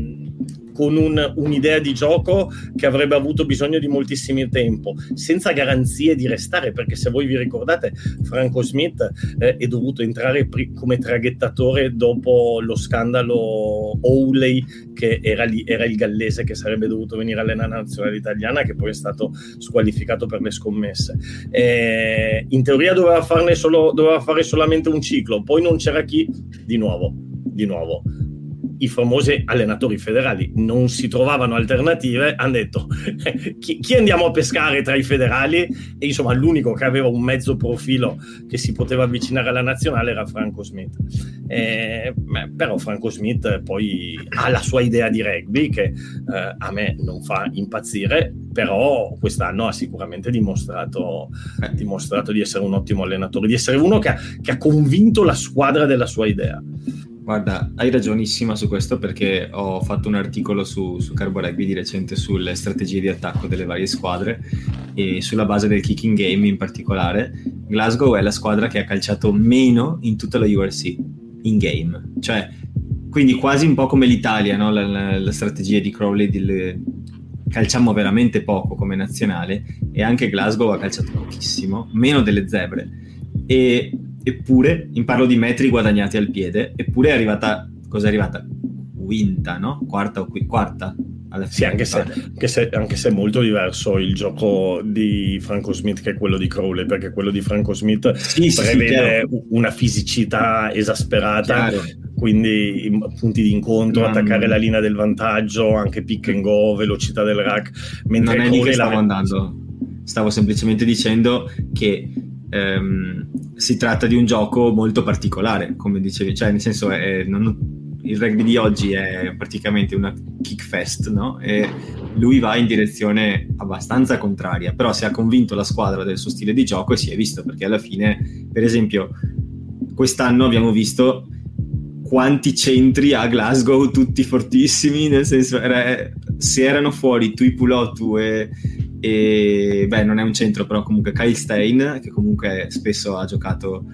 S3: con un, un'idea di gioco che avrebbe avuto bisogno di moltissimo tempo, senza garanzie di restare, perché se voi vi ricordate, Franco Smith eh, è dovuto entrare pri- come traghettatore dopo lo scandalo Owley, che era, lì, era il gallese che sarebbe dovuto venire alla nazionale italiana, che poi è stato squalificato per le scommesse. Eh, in teoria doveva, solo, doveva fare solamente un ciclo, poi non c'era chi, di nuovo, di nuovo i famosi allenatori federali non si trovavano alternative, hanno detto (laughs) chi, chi, andiamo a pescare tra i federali? E insomma l'unico che aveva un mezzo profilo che si poteva avvicinare alla nazionale era Franco Smith. Eh, beh, però Franco Smith poi ha la sua idea di rugby che eh, a me non fa impazzire, però quest'anno ha sicuramente dimostrato, dimostrato, di essere un ottimo allenatore, di essere uno che ha, che ha convinto la squadra della sua idea.
S1: Guarda, hai ragionissima su questo perché ho fatto un articolo su, su Carbo Rugby di recente sulle strategie di attacco delle varie squadre e sulla base del kicking game in particolare. Glasgow è la squadra che ha calciato meno in tutta la URC in game, cioè quindi quasi un po' come l'Italia, no? la, la, la, strategia di Crowley di calciamo veramente poco come nazionale e anche Glasgow ha calciato pochissimo, meno delle zebre. E eppure, in parlo di metri guadagnati al piede, eppure è arrivata, cosa è arrivata? Quinta, no? Quarta o qui, quarta?
S3: Sì, anche se, anche, se, anche se, è molto diverso il gioco di Franco Smith che quello di Crowley, perché quello di Franco Smith sì, prevede sì, una fisicità esasperata, chiaro. quindi punti di incontro, non... attaccare la linea del vantaggio, anche pick and go, velocità del rack.
S1: Mentre non è lì che stavo la... andando, stavo semplicemente dicendo che ehm, si tratta di un gioco molto particolare, come dicevi, cioè nel senso è, non, il rugby di oggi è praticamente una kick fest, no? E lui va in direzione abbastanza contraria, però si ha convinto la squadra del suo stile di gioco e si è visto, perché alla fine, per esempio, quest'anno abbiamo visto quanti centri a Glasgow, tutti fortissimi, nel senso, era, se erano fuori Tuipulotu e, e beh non è un centro però comunque Kyle Stein che comunque spesso ha giocato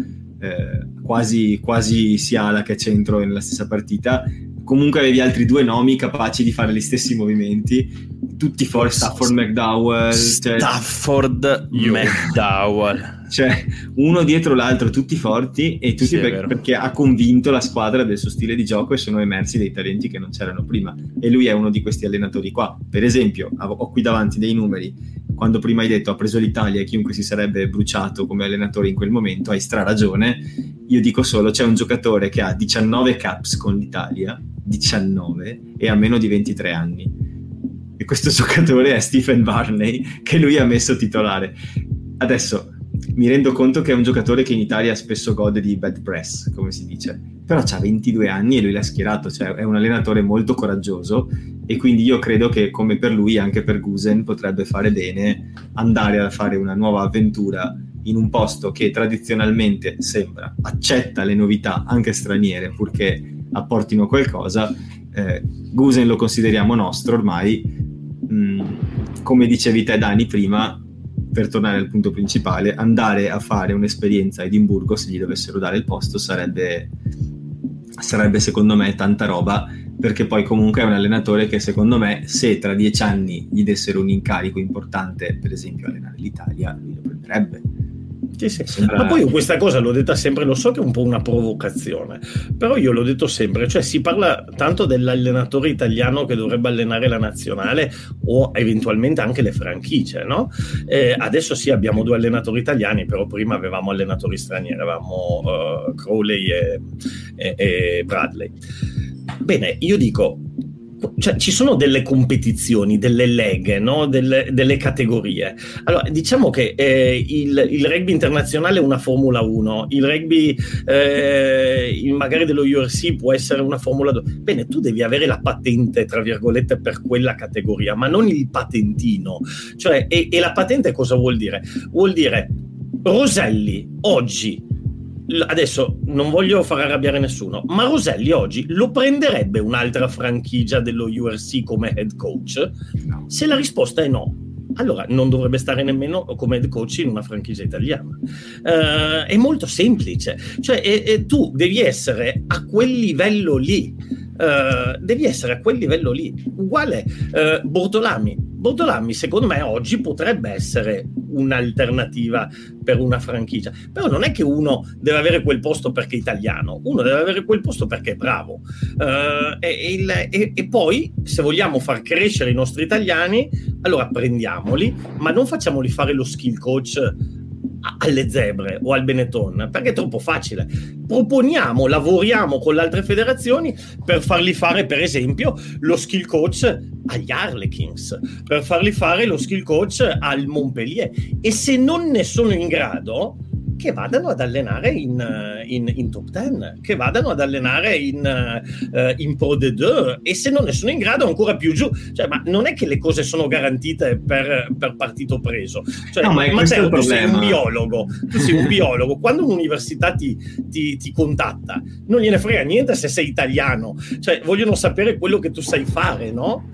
S1: eh, quasi, quasi sia ala che centro nella stessa partita. Comunque avevi altri due nomi capaci di fare gli stessi movimenti. Tutti forti Stafford McDowell
S2: cioè... Stafford McDowell
S1: cioè uno dietro l'altro, tutti forti e tutti sì, per, perché ha convinto la squadra del suo stile di gioco e sono emersi dei talenti che non c'erano prima. E lui è uno di questi allenatori qua. Per esempio, ho qui davanti dei numeri. Quando prima hai detto ha preso l'Italia e chiunque si sarebbe bruciato come allenatore in quel momento, hai stra ragione. Io dico solo: c'è un giocatore che ha 19 caps con l'Italia, 19, e ha meno di 23 anni. E questo (laughs) giocatore è Stephen Barney, che lui ha messo titolare. Adesso mi rendo conto che è un giocatore che in Italia spesso gode di bad press, come si dice, però ha 22 anni e lui l'ha schierato, cioè è un allenatore molto coraggioso e quindi io credo che come per lui anche per Gusen potrebbe fare bene andare a fare una nuova avventura in un posto che tradizionalmente sembra accetta le novità anche straniere purché apportino qualcosa, eh, Gusen lo consideriamo nostro ormai, mm, come dicevi te Dani prima, per tornare al punto principale, andare a fare un'esperienza a Edimburgo, se gli dovessero dare il posto, sarebbe, sarebbe secondo me tanta roba, perché poi comunque è un allenatore che secondo me, se tra dieci anni gli dessero un incarico importante, per esempio allenare l'Italia, lui lo prenderebbe
S3: sì, sì. Sembra... Ma poi io questa cosa l'ho detta sempre, lo so che è un po' una provocazione, però io l'ho detto sempre, cioè si parla tanto dell'allenatore italiano che dovrebbe allenare la nazionale o eventualmente anche le franchigie, no? Eh, adesso sì abbiamo due allenatori italiani, però prima avevamo allenatori stranieri, avevamo uh, Crowley e, e, e Bradley. Bene, io dico, cioè, ci sono delle competizioni, delle leghe, no? delle, delle, categorie. Allora, diciamo che eh, il, il, rugby internazionale è una Formula 1, il rugby eh, magari dello URC può essere una Formula 2. Bene, tu devi avere la patente, tra virgolette, per quella categoria, ma non il patentino. Cioè, e, e la patente cosa vuol dire? Vuol dire Roselli oggi adesso non voglio far arrabbiare nessuno, ma Roselli oggi lo prenderebbe un'altra franchigia dello URC come head coach? No. Se la risposta è no, allora non dovrebbe stare nemmeno come head coach in una franchigia italiana. Uh, è molto semplice, cioè e, e tu devi essere a quel livello lì. Uh, devi essere a quel livello lì, uguale uh, Bortolami. Bortolami, secondo me, oggi potrebbe essere un'alternativa per una franchigia. Però non è che uno deve avere quel posto perché è italiano, uno deve avere quel posto perché è bravo. Uh, e, e, e, poi, se vogliamo far crescere i nostri italiani, allora prendiamoli, ma non facciamoli fare lo skill coach alle zebre o al Benetton perché è troppo facile. Proponiamo, lavoriamo con le altre federazioni per farli fare, per esempio, lo skill coach agli Harlequins, per farli fare lo skill coach al Montpellier. E se non ne sono in grado, che vadano ad allenare in, eh, in, in top 10, che vadano ad allenare in, uh, in Pro D2 e se non ne sono in grado ancora più giù. Cioè, ma non è che le cose sono garantite per, per partito preso. Cioè,
S1: no, ma Matteo,
S3: tu sei un biologo, tu sei un (laughs) biologo, quando un'università ti, ti, ti, contatta, non gliene frega niente se sei italiano, cioè vogliono sapere quello che tu sai fare, no?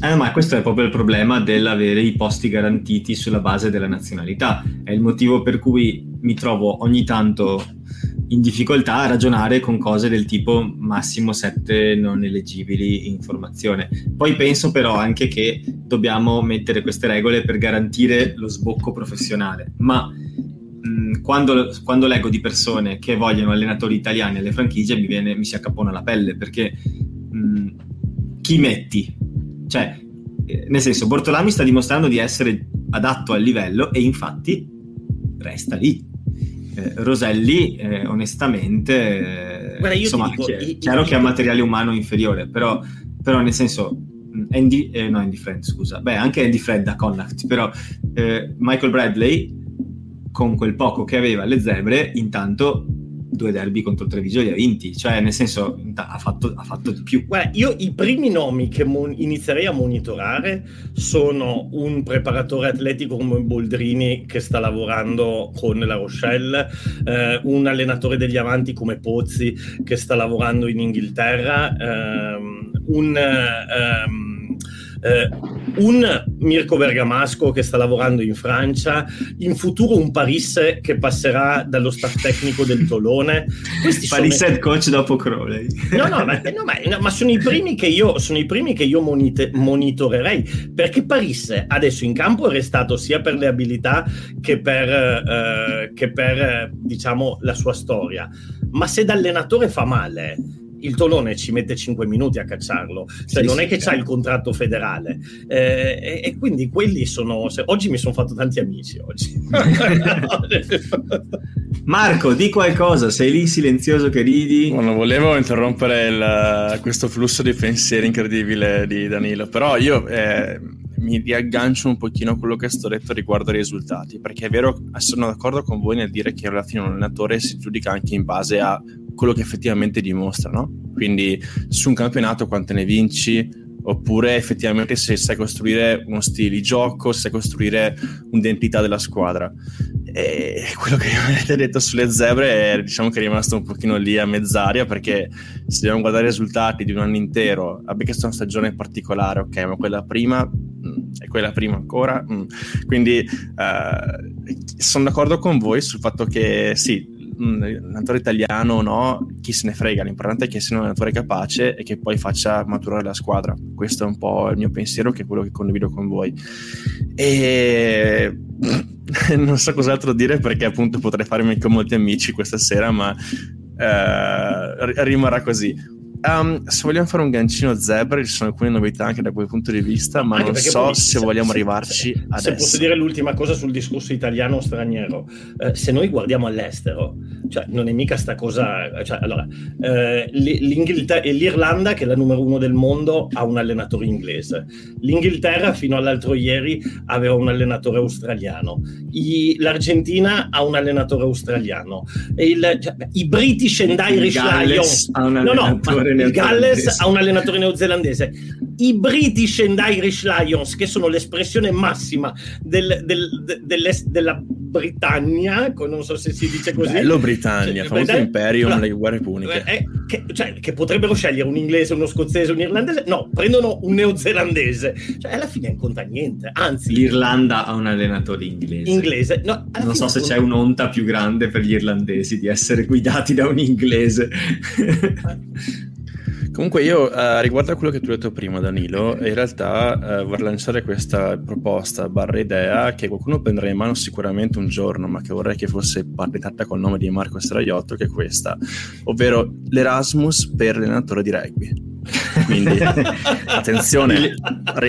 S1: Eh, ma questo è proprio il problema dell'avere i posti garantiti sulla base della nazionalità. È il motivo per cui mi trovo ogni tanto in difficoltà a ragionare con cose del tipo massimo 7 non eleggibili in formazione. Poi penso però anche che dobbiamo mettere queste regole per garantire lo sbocco professionale, ma mh, quando, quando, leggo di persone che vogliono allenatori italiani alle franchigie mi, viene, mi si accapona la pelle perché mh, chi metti? Cioè, eh, nel senso, Bortolami sta dimostrando di essere adatto al livello e infatti resta lì. Eh, Roselli, eh, onestamente, Guarda, insomma, dico, è io, chiaro io, che ha materiale umano inferiore, però, però nel senso, Andy, eh, no, Andy Fred, scusa, beh, anche Andy Fred da Connacht, però eh, Michael Bradley, con quel poco che aveva alle zebre, intanto due derby contro Treviso li ha vinti, cioè nel senso ha fatto, ha fatto di più.
S3: Guarda, io i primi nomi che mon- inizierei a monitorare sono un preparatore atletico come Boldrini che sta lavorando con la Rochelle, eh, un allenatore degli avanti come Pozzi che sta lavorando in Inghilterra, ehm, un... Ehm, eh, un Mirko Bergamasco che sta lavorando in Francia, in futuro un Parisse che passerà dallo staff tecnico del Tolone.
S1: Questi Parisse sono... head coach dopo Crowley.
S3: No, no, ma, no, ma, ma sono i primi che io, sono i primi che io monite, monitorerei, perché Parisse adesso in campo è restato sia per le abilità che per, eh, che per diciamo, la sua storia. Ma se da allenatore fa male, il Tolone ci mette 5 minuti a cacciarlo, cioè sì, non sì, è che certo. c'ha il contratto federale eh, e, e, quindi quelli sono se, oggi mi sono fatto tanti amici oggi. (laughs)
S1: Marco di qualcosa sei lì silenzioso che ridi
S2: non volevo interrompere il, questo flusso di pensieri incredibile di Danilo però io eh, mi riaggancio un pochino a quello che è stato detto riguardo ai risultati perché è vero sono d'accordo con voi nel dire che alla fine un allenatore si giudica anche in base a quello che effettivamente dimostra, no? Quindi su un campionato quante ne vinci, oppure effettivamente se sai costruire uno stile di gioco, se sai costruire un'identità della squadra. E quello che avete detto sulle zebre è, diciamo che è rimasto un pochino lì a mezz'aria perché se dobbiamo guardare i risultati di un anno intero, vabbè che è una stagione particolare, ok, ma quella prima mm, e quella prima ancora. Mm. Quindi uh, sono d'accordo con voi sul fatto che sì, l'allenatore italiano o no, chi se ne frega, l'importante è che sia un allenatore capace e che poi faccia maturare la squadra. Questo è un po' il mio pensiero, che è quello che condivido con voi. E (laughs) non so cos'altro dire perché appunto potrei farmi con molti amici questa sera, ma eh, rimarrà così. Um, se vogliamo fare un gancino zebra, ci sono alcune novità anche da quel punto di vista, ma non so poi, se, se, vogliamo se, arrivarci se, adesso.
S3: Se posso dire l'ultima cosa sul discorso italiano o straniero, eh, se noi guardiamo all'estero, cioè non è mica sta cosa, cioè, allora, eh, l'Irlanda, che è la numero uno del mondo, ha un allenatore inglese. L'Inghilterra, fino all'altro ieri, aveva un allenatore australiano. I, L'Argentina ha un allenatore australiano. Il, cioè, I British and Irish Lions...
S1: Ha un allenatore no, no,
S3: il Galles ha un allenatore neozelandese. I British and Irish Lions, che sono l'espressione massima del, del, del, della Britannia, non so se si dice così.
S2: Bello Britannia, cioè, famoso imperium, allora, le guerre puniche.
S3: Eh, che, cioè, che, potrebbero scegliere un inglese, uno scozzese, un irlandese. No, prendono un neozelandese. Cioè, alla fine non conta niente. Anzi,
S1: l'Irlanda ha un allenatore inglese.
S3: Inglese. No,
S1: non so se conta... c'è un'onta più grande per gli irlandesi di essere guidati da un inglese. (laughs)
S2: Comunque io, uh, riguardo a quello che tu hai detto prima Danilo, in realtà uh, vorrei lanciare questa proposta, barra idea, che qualcuno prenderà in mano sicuramente un giorno, ma che vorrei che fosse partitata col nome di Marco Straiotto, che è questa, ovvero l'Erasmus per l'allenatore di rugby. Quindi (laughs) attenzione,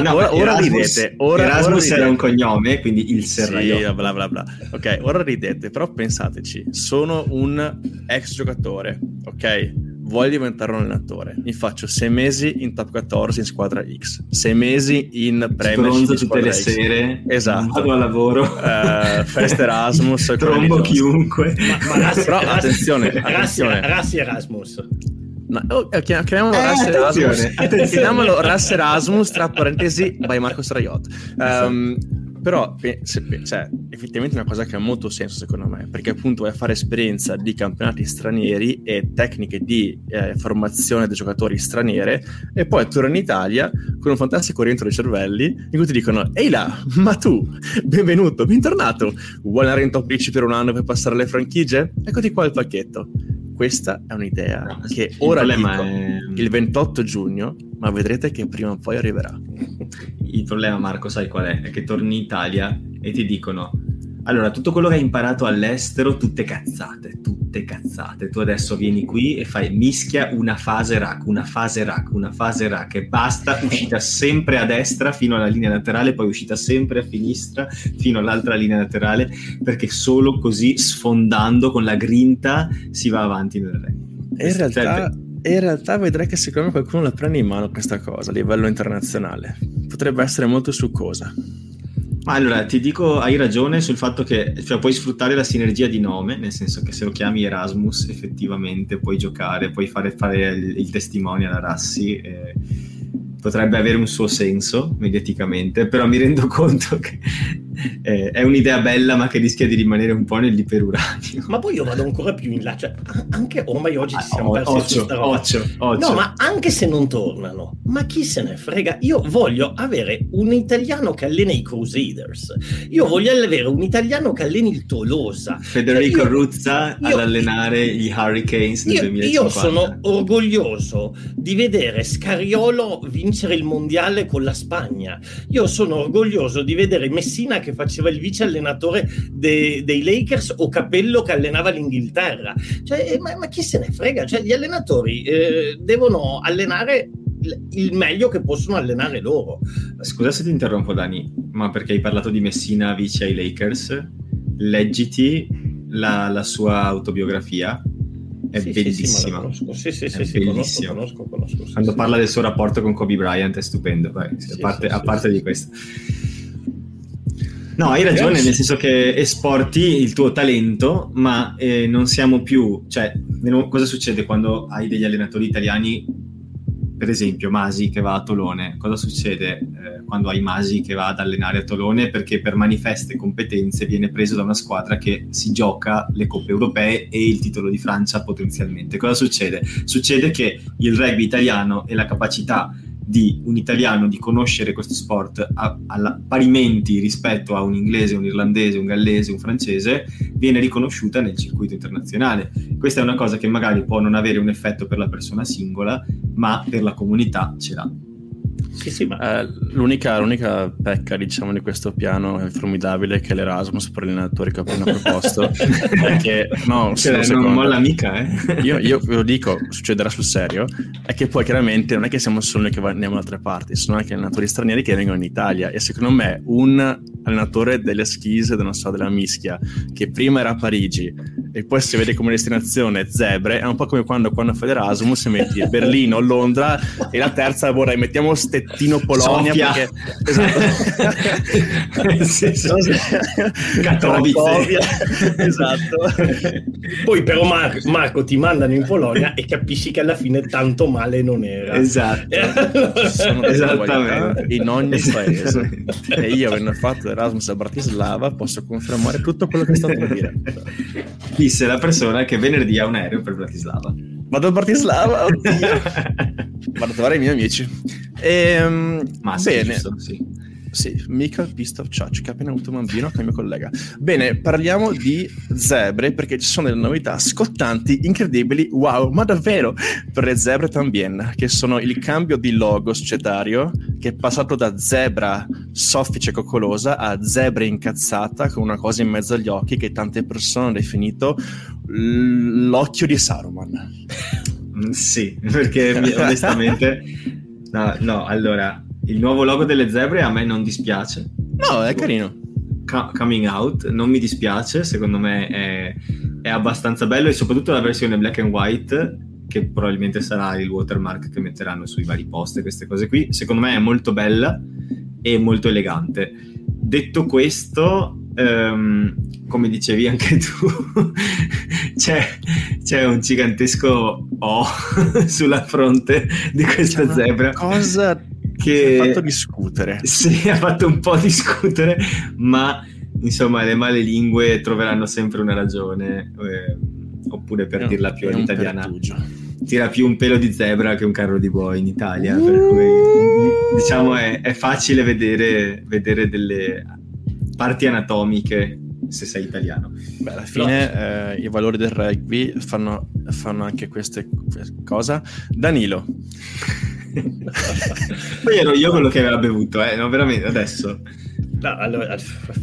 S1: no, ora, ora ridete. Ora, Erasmus ora era un cognome, quindi il serraiotto.
S2: Sì, bla bla bla. Ok, ora ridete, però pensateci, sono un ex giocatore, ok? Voglio diventare un allenatore, mi faccio sei mesi in top 14 in squadra X, sei mesi in Premiership
S1: tutte le X. sere,
S2: esatto.
S1: vado a lavoro,
S2: uh, fest Erasmus, (laughs)
S1: trombo chiunque.
S3: Ma, ma rassi, Però rassi, attenzione, attenzione. Rassi Erasmus.
S2: No, oh, chiamiamolo eh, Russ Erasmus. Chiamiamolo Russ Erasmus, tra parentesi, by Marco Straiot. Um, però, cioè, effettivamente è una cosa che ha molto senso secondo me, perché appunto vai a fare esperienza di campionati stranieri e tecniche di eh, formazione dei giocatori straniere e poi torni in Italia con un fantastico rientro dei cervelli in cui ti dicono ehi là, ma tu, benvenuto, bentornato, vuoi andare in top 10 per un anno per passare le franchigie? Eccoti qua il pacchetto questa è un'idea no, che ora dico è... il 28 giugno, ma vedrete che prima o poi arriverà.
S1: Il problema, Marco, sai qual è? È che torni in Italia e ti dicono allora, tutto quello che hai imparato all'estero, tutte cazzate, tutte cazzate. Tu adesso vieni qui e fai mischia una fase rack, una fase rack, una fase rack e basta, uscita sempre a destra fino alla linea laterale, poi uscita sempre a sinistra fino all'altra linea laterale, perché solo così sfondando con la grinta si va avanti nel re.
S2: In realtà, in realtà vedrai che secondo me qualcuno la prende in mano questa cosa a livello internazionale. Potrebbe essere molto succosa.
S1: Allora, ti dico, hai ragione sul fatto che cioè, puoi sfruttare la sinergia di nome, nel senso che se lo chiami Erasmus effettivamente puoi giocare, puoi fare, fare il, il testimonial a Rassi. Eh, potrebbe avere un suo senso mediaticamente, però mi rendo (laughs) conto che eh, è un'idea bella ma che rischia di rimanere un po' nell'iperuranio.
S3: Ma poi io vado ancora più in là, cioè, anche ormai oggi ci siamo ah, persi occhio, questa roba.
S1: Occhio, occhio.
S3: No, ma anche se non tornano, ma chi se ne frega? Io voglio avere un italiano che allena i Crusaders, io voglio avere un italiano che alleni il Tolosa.
S1: Federico cioè, io, Ruzza io, ad allenare io, gli Hurricanes nel
S3: io,
S1: 2050.
S3: Io sono orgoglioso di vedere Scariolo vincere il mondiale con la Spagna. Io sono orgoglioso di vedere Messina che che faceva il vice allenatore de- dei Lakers o Capello che allenava l'Inghilterra. Cioè, eh, ma, ma, chi se ne frega? Cioè, gli allenatori eh, devono allenare il meglio che possono allenare loro.
S1: Scusa se ti interrompo, Dani, ma perché hai parlato di Messina vice ai Lakers? Leggiti la, la sua autobiografia è sì, bellissima.
S3: Sì, sì, sì, sì, conosco, conosco, conosco,
S1: Quando parla del suo rapporto con Kobe Bryant è stupendo, Vai, a parte, a parte di questo. No, hai ragione, nel senso che esporti il tuo talento, ma eh, non siamo più... Cioè, cosa succede quando hai degli allenatori italiani per esempio Masi che va a Tolone, cosa succede eh, quando hai Masi che va ad allenare a Tolone? Perché per manifeste competenze viene preso da una squadra che si gioca le coppe europee e il titolo di Francia potenzialmente. Cosa succede? Succede che il rugby italiano e la capacità di un italiano di conoscere questo sport a, a parimenti rispetto a un inglese, un irlandese, un gallese, un francese, viene riconosciuta nel circuito internazionale. Questa è una cosa che magari può non avere un effetto per la persona singola, ma per la comunità ce l'ha.
S2: Sì, sì, ma... eh, l'unica, l'unica, pecca diciamo, di questo piano è formidabile che l'Erasmus per gli allenatori che ho appena proposto. (laughs) È che no,
S1: cioè, non molla mica eh.
S2: io, io ve lo dico, succederà sul serio è che poi chiaramente non è che siamo solo noi che andiamo da altre parti sono anche allenatori stranieri che vengono in Italia. E secondo me un allenatore delle skis non so, della mischia che prima era a Parigi e poi si vede come destinazione Zebre è un po' come quando, quando fai l'Erasmus metti Berlino, Londra e la terza vorrei mettiamo Stettino Polonia Sofia. perché esatto. (laughs) Sì, sì.
S3: Esatto. Poi però Mar- Marco ti mandano in Polonia e capisci che alla fine tanto male non era.
S1: Esatto. Esattamente.
S2: in ogni paese. E io avendo fatto Erasmus a Bratislava posso confermare tutto quello che è stato dire
S1: disse la persona che venerdì ha un aereo per Bratislava
S2: vado a Bratislava oddio (laughs) vado a trovare i miei amici Ehm, Ma bene. Giusto, sì. Sì, Michael Pistol Church, che ha appena avuto un bambino, che è il mio collega. Bene, parliamo di zebre, perché ci sono delle novità scottanti, incredibili, wow, ma davvero, per le zebre tambien, che sono il cambio di logo societario, che è passato da zebra soffice e coccolosa a zebra incazzata, con una cosa in mezzo agli occhi, che tante persone hanno definito l'occhio di Saruman.
S1: Mm, sì, perché onestamente (laughs) No, no, allora, il nuovo logo delle zebre a me non dispiace.
S2: No, è carino.
S1: Co- coming out, non mi dispiace, secondo me è, è, abbastanza bello e soprattutto la versione black and white, che probabilmente sarà il watermark che metteranno sui vari post e queste cose qui, secondo me è molto bella e molto elegante. Detto questo, um, come dicevi anche tu, (laughs) c'è, c'è, un gigantesco O (laughs) sulla fronte di questa c'è zebra.
S2: Cosa che ha fatto discutere. (laughs)
S1: Sì, ha fatto un po' discutere, ma insomma le male lingue troveranno sempre una ragione. Eh, oppure per dirla più in italiana. Pertugio. Tira più un pelo di zebra che un carro di buoi in Italia, uh. per cui diciamo è, è facile vedere, vedere delle parti anatomiche se sei italiano.
S2: Beh, alla fine eh, i valori del rugby fanno, fanno anche queste cose. Danilo. (laughs) (laughs)
S1: Poi ero io quello che aveva bevuto, eh, no, veramente, adesso.
S3: No, allora,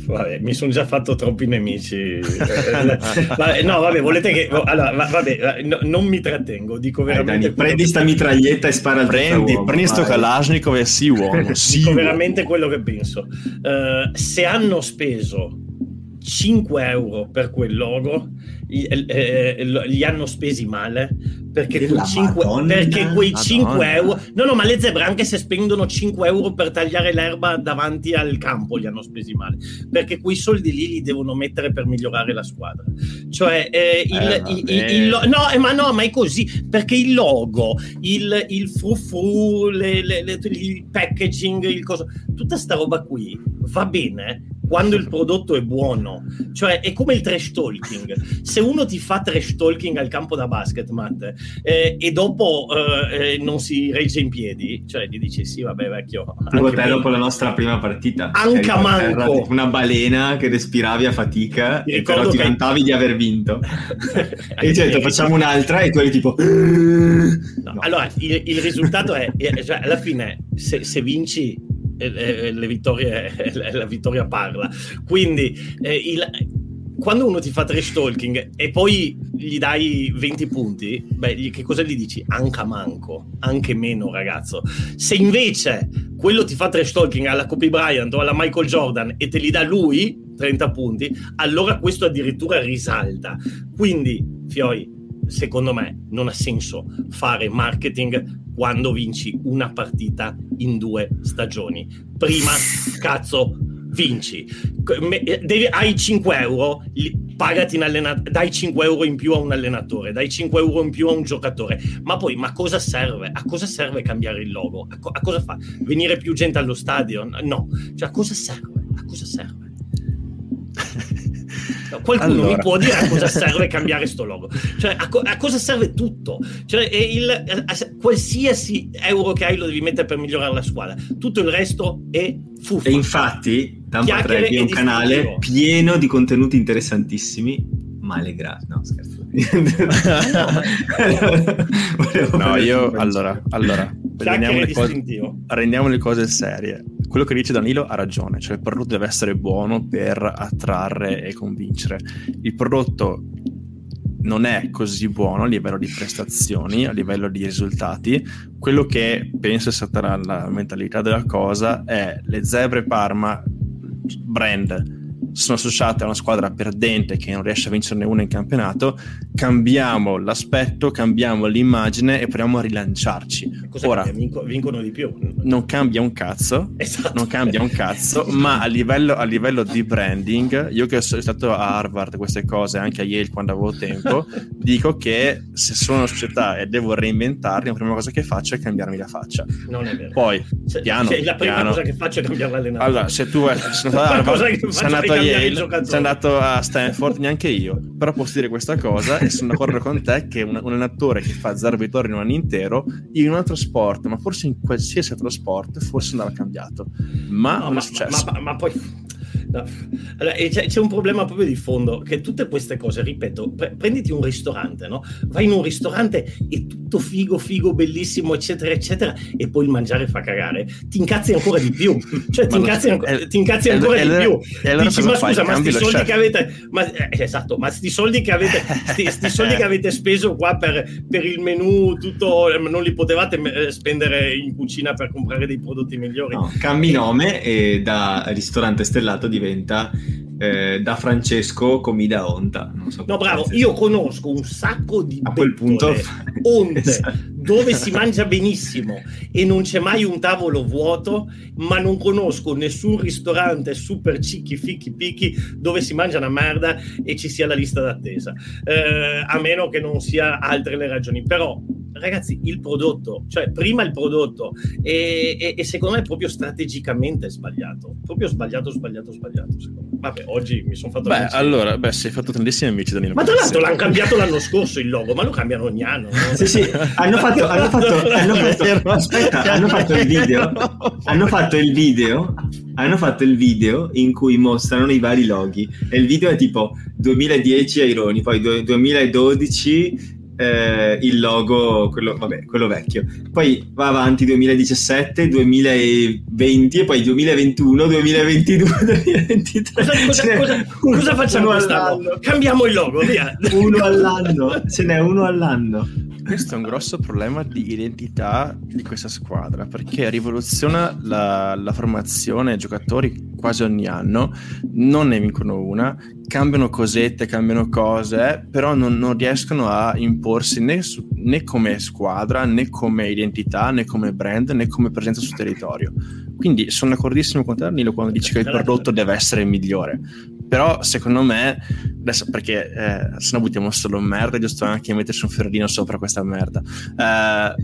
S3: vabbè, mi sono già fatto troppi nemici. (laughs) vabbè, no, vabbè, volete che. Allora, vabbè, no, non mi trattengo. Dico veramente.
S1: Dai, Dani, prendi sta mitraglietta e spara al
S2: Prendi, uomo, prendi sto Kalashnikov e sì, uomo. (laughs) Sì,
S3: dico uomo. veramente quello che penso. Uh, se hanno speso 5 euro per quel logo, eh, eh, li hanno spesi male perché quei, 5, perché quei 5 euro no no ma le zebre anche se spendono 5 euro per tagliare l'erba davanti al campo li hanno spesi male. Perché quei soldi lì li devono mettere per migliorare la squadra. Cioè eh, il, eh, il, il, il, no eh, ma no ma è così perché il logo il, il frufru le, le, le, il packaging il coso tutta sta roba qui va bene quando il prodotto è buono. Cioè, è come il trash talking. Se uno ti fa trash talking al campo da basket, Matt, eh, e dopo eh, eh non si regge in piedi, cioè gli dici sì, vabbè, vecchio.
S1: Tipo te dopo la nostra prima partita.
S3: Anche manco.
S1: Una balena che respiravi a fatica, e però ti vantavi di aver vinto. (laughs) e ti ho detto facciamo un'altra e tu eri tipo...
S3: No, no. Allora, il, il risultato è, cioè, alla fine, se, se vinci le vittorie, (laughs) la vittoria parla. Quindi eh, il, quando uno ti fa trash talking e poi gli dai 20 punti, beh, che cosa gli dici? Anche a manco, anche meno, ragazzo. Se invece quello ti fa trash talking alla Kobe Bryant o alla Michael Jordan e te li dà lui 30 punti, allora questo addirittura risalta. Quindi, Fioi, secondo me non ha senso fare marketing quando vinci una partita in due stagioni. Prima, cazzo, vinci. Devi, hai 5 euro, pagati in allenatore, dai 5 euro in più a un allenatore, dai 5 euro in più a un giocatore, ma poi ma cosa serve? A cosa serve cambiare il logo? A, co- a cosa fa? Venire più gente allo stadio? No, cioè a cosa serve? A cosa serve? Qualcuno allora. mi può dire a cosa (laughs) serve cambiare sto logo? Cioè, a, co- a cosa serve tutto? Cioè, il, a, qualsiasi euro che hai lo devi mettere per migliorare la squadra. Tutto il resto è fuffa.
S1: E infatti, Tampa 3 è un canale pieno di contenuti interessantissimi male grazie. No, scherzo. (laughs)
S2: no, io allora, allora rendiamo le, cose, rendiamo le, cose, serie. Quello che dice Danilo ha ragione, cioè il prodotto deve essere buono per attrarre e convincere. Il prodotto non è così buono a livello di prestazioni, a livello di risultati. Quello che penso sia stata la mentalità della cosa è le zebre Parma brand sono associate a una squadra perdente che non riesce a vincerne una in campionato, cambiamo l'aspetto, cambiamo l'immagine e proviamo a rilanciarci.
S3: Cosa Ora, Vinco, vincono di più.
S2: Non cambia un cazzo, esatto. non cambia un cazzo, (laughs) ma a livello, a livello, di branding, io che sono stato a Harvard queste cose, anche a Yale quando avevo tempo, (laughs) dico che se sono una società e devo reinventarmi, la prima cosa che faccio è cambiarmi la faccia.
S3: Non è vero.
S2: Poi, cioè, piano,
S3: cioè, la prima
S2: piano.
S3: cosa che faccio è cambiare l'allenatore.
S2: Allora, se tu sei andato a Harvard, sei andato a Yale, sei andato a Stanford, neanche io. Però posso dire questa cosa e sono d'accordo con te che un, un allenatore che fa zero vittorie in un anno intero, in un altro sport, ma forse in qualsiasi altro sport, forse andava cambiato. Ma no, non
S3: ma,
S2: è successo.
S3: Ma, ma, ma poi No. Allora, c'è, c'è, un problema proprio di fondo, che tutte queste cose, ripeto, pre- prenditi un ristorante, no? Vai in un ristorante e tutto figo, figo, bellissimo, eccetera, eccetera, e poi il mangiare fa cagare. Ti incazzi ancora di più. (laughs) Cioè, ti incazzi, anco- è, ti incazzi ancora è, di è, più.
S2: Allora Dici,
S3: ma scusa, ma sti soldi che avete... Ma, eh, esatto, ma sti soldi che avete, sti, sti soldi che avete speso qua per, per il menù, tutto, eh, non li potevate eh, spendere in cucina per comprare dei prodotti migliori?
S1: No, cambi nome e da ristorante stellato diventa eh, da Francesco Comida Onta.
S3: So no, bravo, io conosco un sacco di a quel punto (laughs) onte esatto. Dove si mangia benissimo e non c'è mai un tavolo vuoto, ma non conosco nessun ristorante super cicchi, ficchi, picchi dove si mangia una merda e ci sia la lista d'attesa. Eh, a meno che non sia altre le ragioni. Però ragazzi, il prodotto, cioè prima il prodotto e, e, e, secondo me è proprio strategicamente sbagliato, proprio sbagliato, sbagliato, sbagliato. Vabbè, oggi mi sono fatto...
S2: Beh, amici. allora, beh, sei fatto tantissimi amici Danilo.
S3: Ma tra l'altro l'hanno cambiato l'anno scorso il logo, ma lo cambiano ogni anno. No?
S1: sì, sì, hanno fatto, hanno fatto, hanno fatto, aspetta, hanno fatto il video, (laughs) hanno fatto il video, hanno fatto il video in cui mostrano i vari loghi. E il video è tipo 2010 Aironi, poi 2012 eh, il logo, quello, vabbè, quello vecchio. Poi va avanti 2017, 2020 e poi 2021, 2022, 2023. Cosa,
S3: cosa, cosa, cosa facciamo quest'anno? Cambiamo il logo, via.
S1: Uno all'anno, ce n'è uno all'anno.
S2: Questo è un grosso problema di identità di questa squadra perché rivoluziona la, la formazione giocatori quasi ogni anno, non ne vincono una, cambiano cosette, cambiano cose, però non, non riescono a imporsi né, su, né, come squadra, né come identità, né come brand, né come presenza sul territorio. Quindi sono d'accordissimo con te, Danilo, quando dici che il prodotto deve essere migliore. Però secondo me, adesso perché eh, se no buttiamo solo merda, giusto anche metterci un fiorellino sopra questa merda. Eh,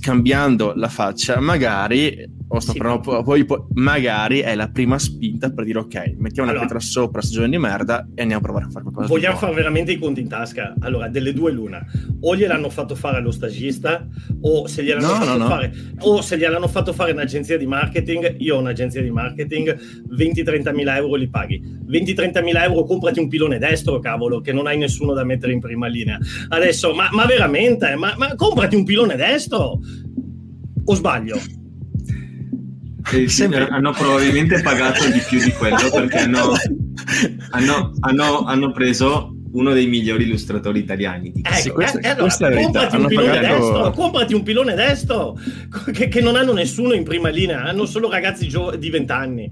S2: cambiando la faccia, magari o sto sì, parlando, poi, poi, magari è la prima spinta per dire ok, mettiamo una allora, pietra sopra stagione di merda e andiamo a provare a fare qualcosa.
S3: Vogliamo fare veramente i conti in tasca? Allora, delle due l'una, o gliel'hanno fatto fare allo stagista, o se gliel'hanno, no, fatto, no, fare, no. O se gliel'hanno fatto fare un'agenzia di marketing, io ho un'agenzia di marketing, 20-30 mila euro li paghi. 20-30 mila euro comprati un pilone destro, cavolo, che non hai nessuno da mettere in prima linea. Adesso, ma, ma veramente, ma, ma comprati un pilone destro? O sbaglio?
S1: Eh, sì, hanno probabilmente pagato di più di quello (laughs) perché hanno, hanno, hanno, hanno preso uno dei migliori illustratori italiani.
S3: Ecco, sì, questa, eh, allora, comprati, un pagato... destro, comprati, un pilone destro, che, che, non hanno nessuno in prima linea, hanno solo ragazzi gio- di 20 anni.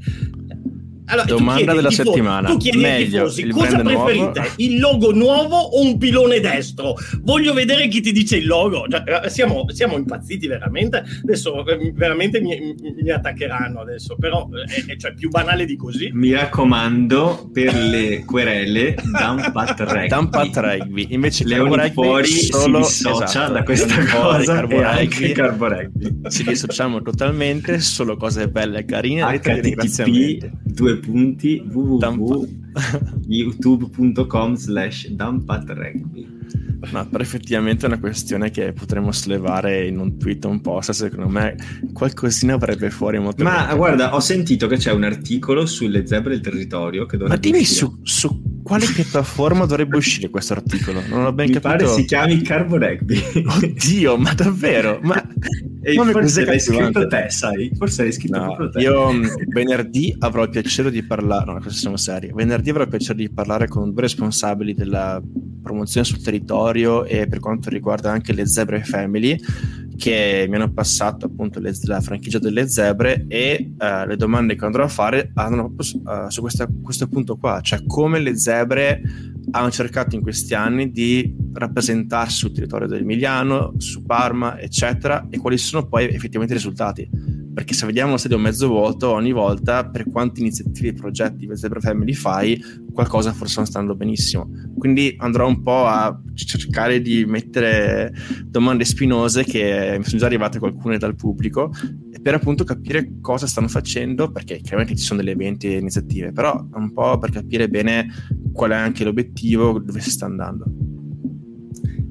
S2: Allora, Domanda della tifosi, settimana. Tu chiedi Meglio, ai tifosi
S3: cosa preferite? Nuovo? Il logo nuovo o un pilone destro? Voglio vedere chi ti dice il logo. Cioè, eh, siamo, siamo, impazziti veramente. Adesso eh, veramente mi, mi attaccheranno adesso, però è, è cioè, più banale di così.
S1: Mi raccomando, per le querele, Dumpat (laughs) Rugby.
S2: Dumpat Rugby. Invece
S1: Leoni fuori solo, si dissocia esatto. da questa cosa
S2: Carbo e Carbo Rugby. Ci dissociamo totalmente, solo cose belle e carine.
S1: HTTP, due www.youtube.com slash dumpatregby
S2: Però effettivamente è una questione che potremmo sollevare in un tweet o un post, secondo me qualcosina avrebbe fuori molto
S1: Ma bene. guarda, ho sentito che c'è un articolo sulle zebre del territorio che
S2: Ma dimmi su, su, quale piattaforma dovrebbe uscire questo articolo? Non ho ben
S1: Mi
S2: capito.
S1: Mi pare si chiami Carbo Rugby.
S2: Oddio, ma davvero? Ma (laughs)
S1: e forse l'hai scritto te, sai? Forse l'hai scritto no, proprio te.
S2: Io mm, venerdì avrò il piacere di parlare, no, queste sono serie. Venerdì avrò il piacere di parlare con due responsabili della promozione sul territorio e per quanto riguarda anche le zebre family che mi hanno passato appunto le, la franchigia delle zebre e uh, le domande che andrò a fare hanno uh, su questa, questo punto qua, cioè come le zebre hanno cercato in questi anni di rappresentarsi sul territorio dell'Emiliano, su Parma, eccetera, e quali sono poi effettivamente i risultati. Perché se vediamo lo stadio mezzo vuoto ogni volta, per quante iniziative e progetti per Zebra Family fai, qualcosa forse non sta andando benissimo. Quindi andrò un po' a cercare di mettere domande spinose che mi sono già arrivate qualcune dal pubblico per appunto capire cosa stanno facendo, perché chiaramente ci sono delle eventi e iniziative, però un po' per capire bene qual è anche l'obiettivo, dove si sta andando.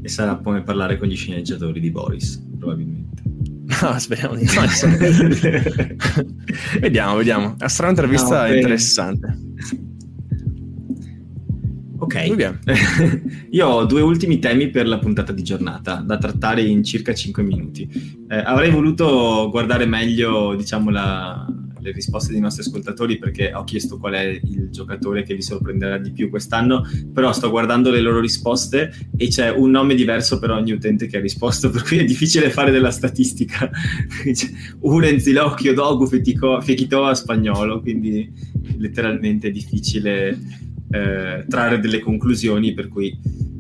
S1: E sarà come parlare con gli sceneggiatori di Boris, probabilmente.
S2: No, speriamo di no. (laughs) vediamo, vediamo. È stata un'intervista no, interessante.
S1: Ok, (laughs) io ho due ultimi temi per la puntata di giornata da trattare in circa 5 minuti. Eh, avrei voluto guardare meglio, diciamo, la, le risposte dei nostri ascoltatori perché ho chiesto qual è il giocatore che vi sorprenderà di più quest'anno, però sto guardando le loro risposte e c'è un nome diverso per ogni utente che ha risposto, (laughs) per cui è difficile fare della statistica. (laughs) Uren, Zilocchio, Dogu, Fechitoa, Spagnolo, quindi letteralmente è difficile eh, trarre delle conclusioni, per cui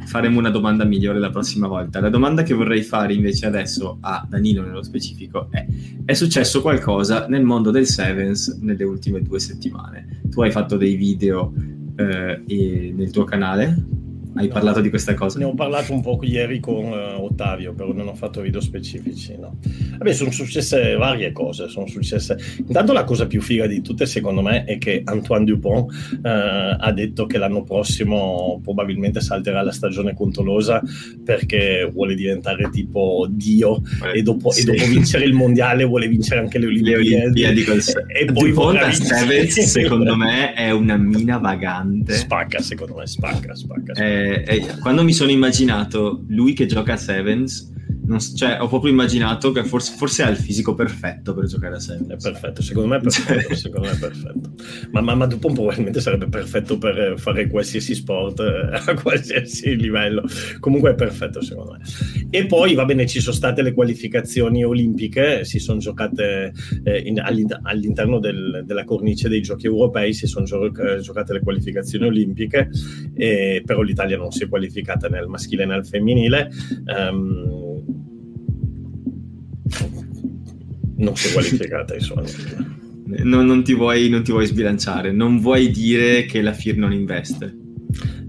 S1: faremo una domanda migliore la prossima volta. La domanda che vorrei fare invece adesso a Danilo nello specifico è: è successo qualcosa nel mondo del Sevens nelle ultime due settimane? Tu hai fatto dei video eh, nel tuo canale hai no. parlato di questa cosa?
S3: Ne ho parlato un po' ieri con uh, Ottavio, però non ho fatto video specifici. No. Vabbè, sono successe varie cose. Sono successe. Intanto la cosa più figa di tutte, secondo me, è che Antoine Dupont uh, ha detto che l'anno prossimo probabilmente salterà la stagione con Tolosa perché vuole diventare tipo Dio eh, e, dopo, sì. e, dopo, vincere il mondiale vuole vincere anche le Olimpiadi. Le Olimpiadi
S1: col... e poi Dupont a Sevens, secondo me, è una mina vagante.
S3: Spacca, secondo me, spacca, spacca. spacca. Eh,
S1: eh, quando mi sono immaginato lui che gioca a Sevens non, cioè, ho proprio immaginato che forse, forse, ha il fisico perfetto per giocare a Sevens.
S3: È perfetto, secondo me è perfetto. secondo me è perfetto. Ma, ma, ma Dupont probabilmente sarebbe perfetto per fare qualsiasi sport eh, a qualsiasi livello. Comunque è perfetto, secondo me. E poi, va bene, ci sono state le qualificazioni olimpiche, si sono giocate eh, in, all'interno del, della cornice dei giochi europei, si sono gio- giocate le qualificazioni olimpiche, eh, però l'Italia non si è qualificata nel maschile né nel femminile. Um, non si è qualificata insomma
S1: non, non, ti vuoi, non ti vuoi sbilanciare non vuoi dire che la FIR non investe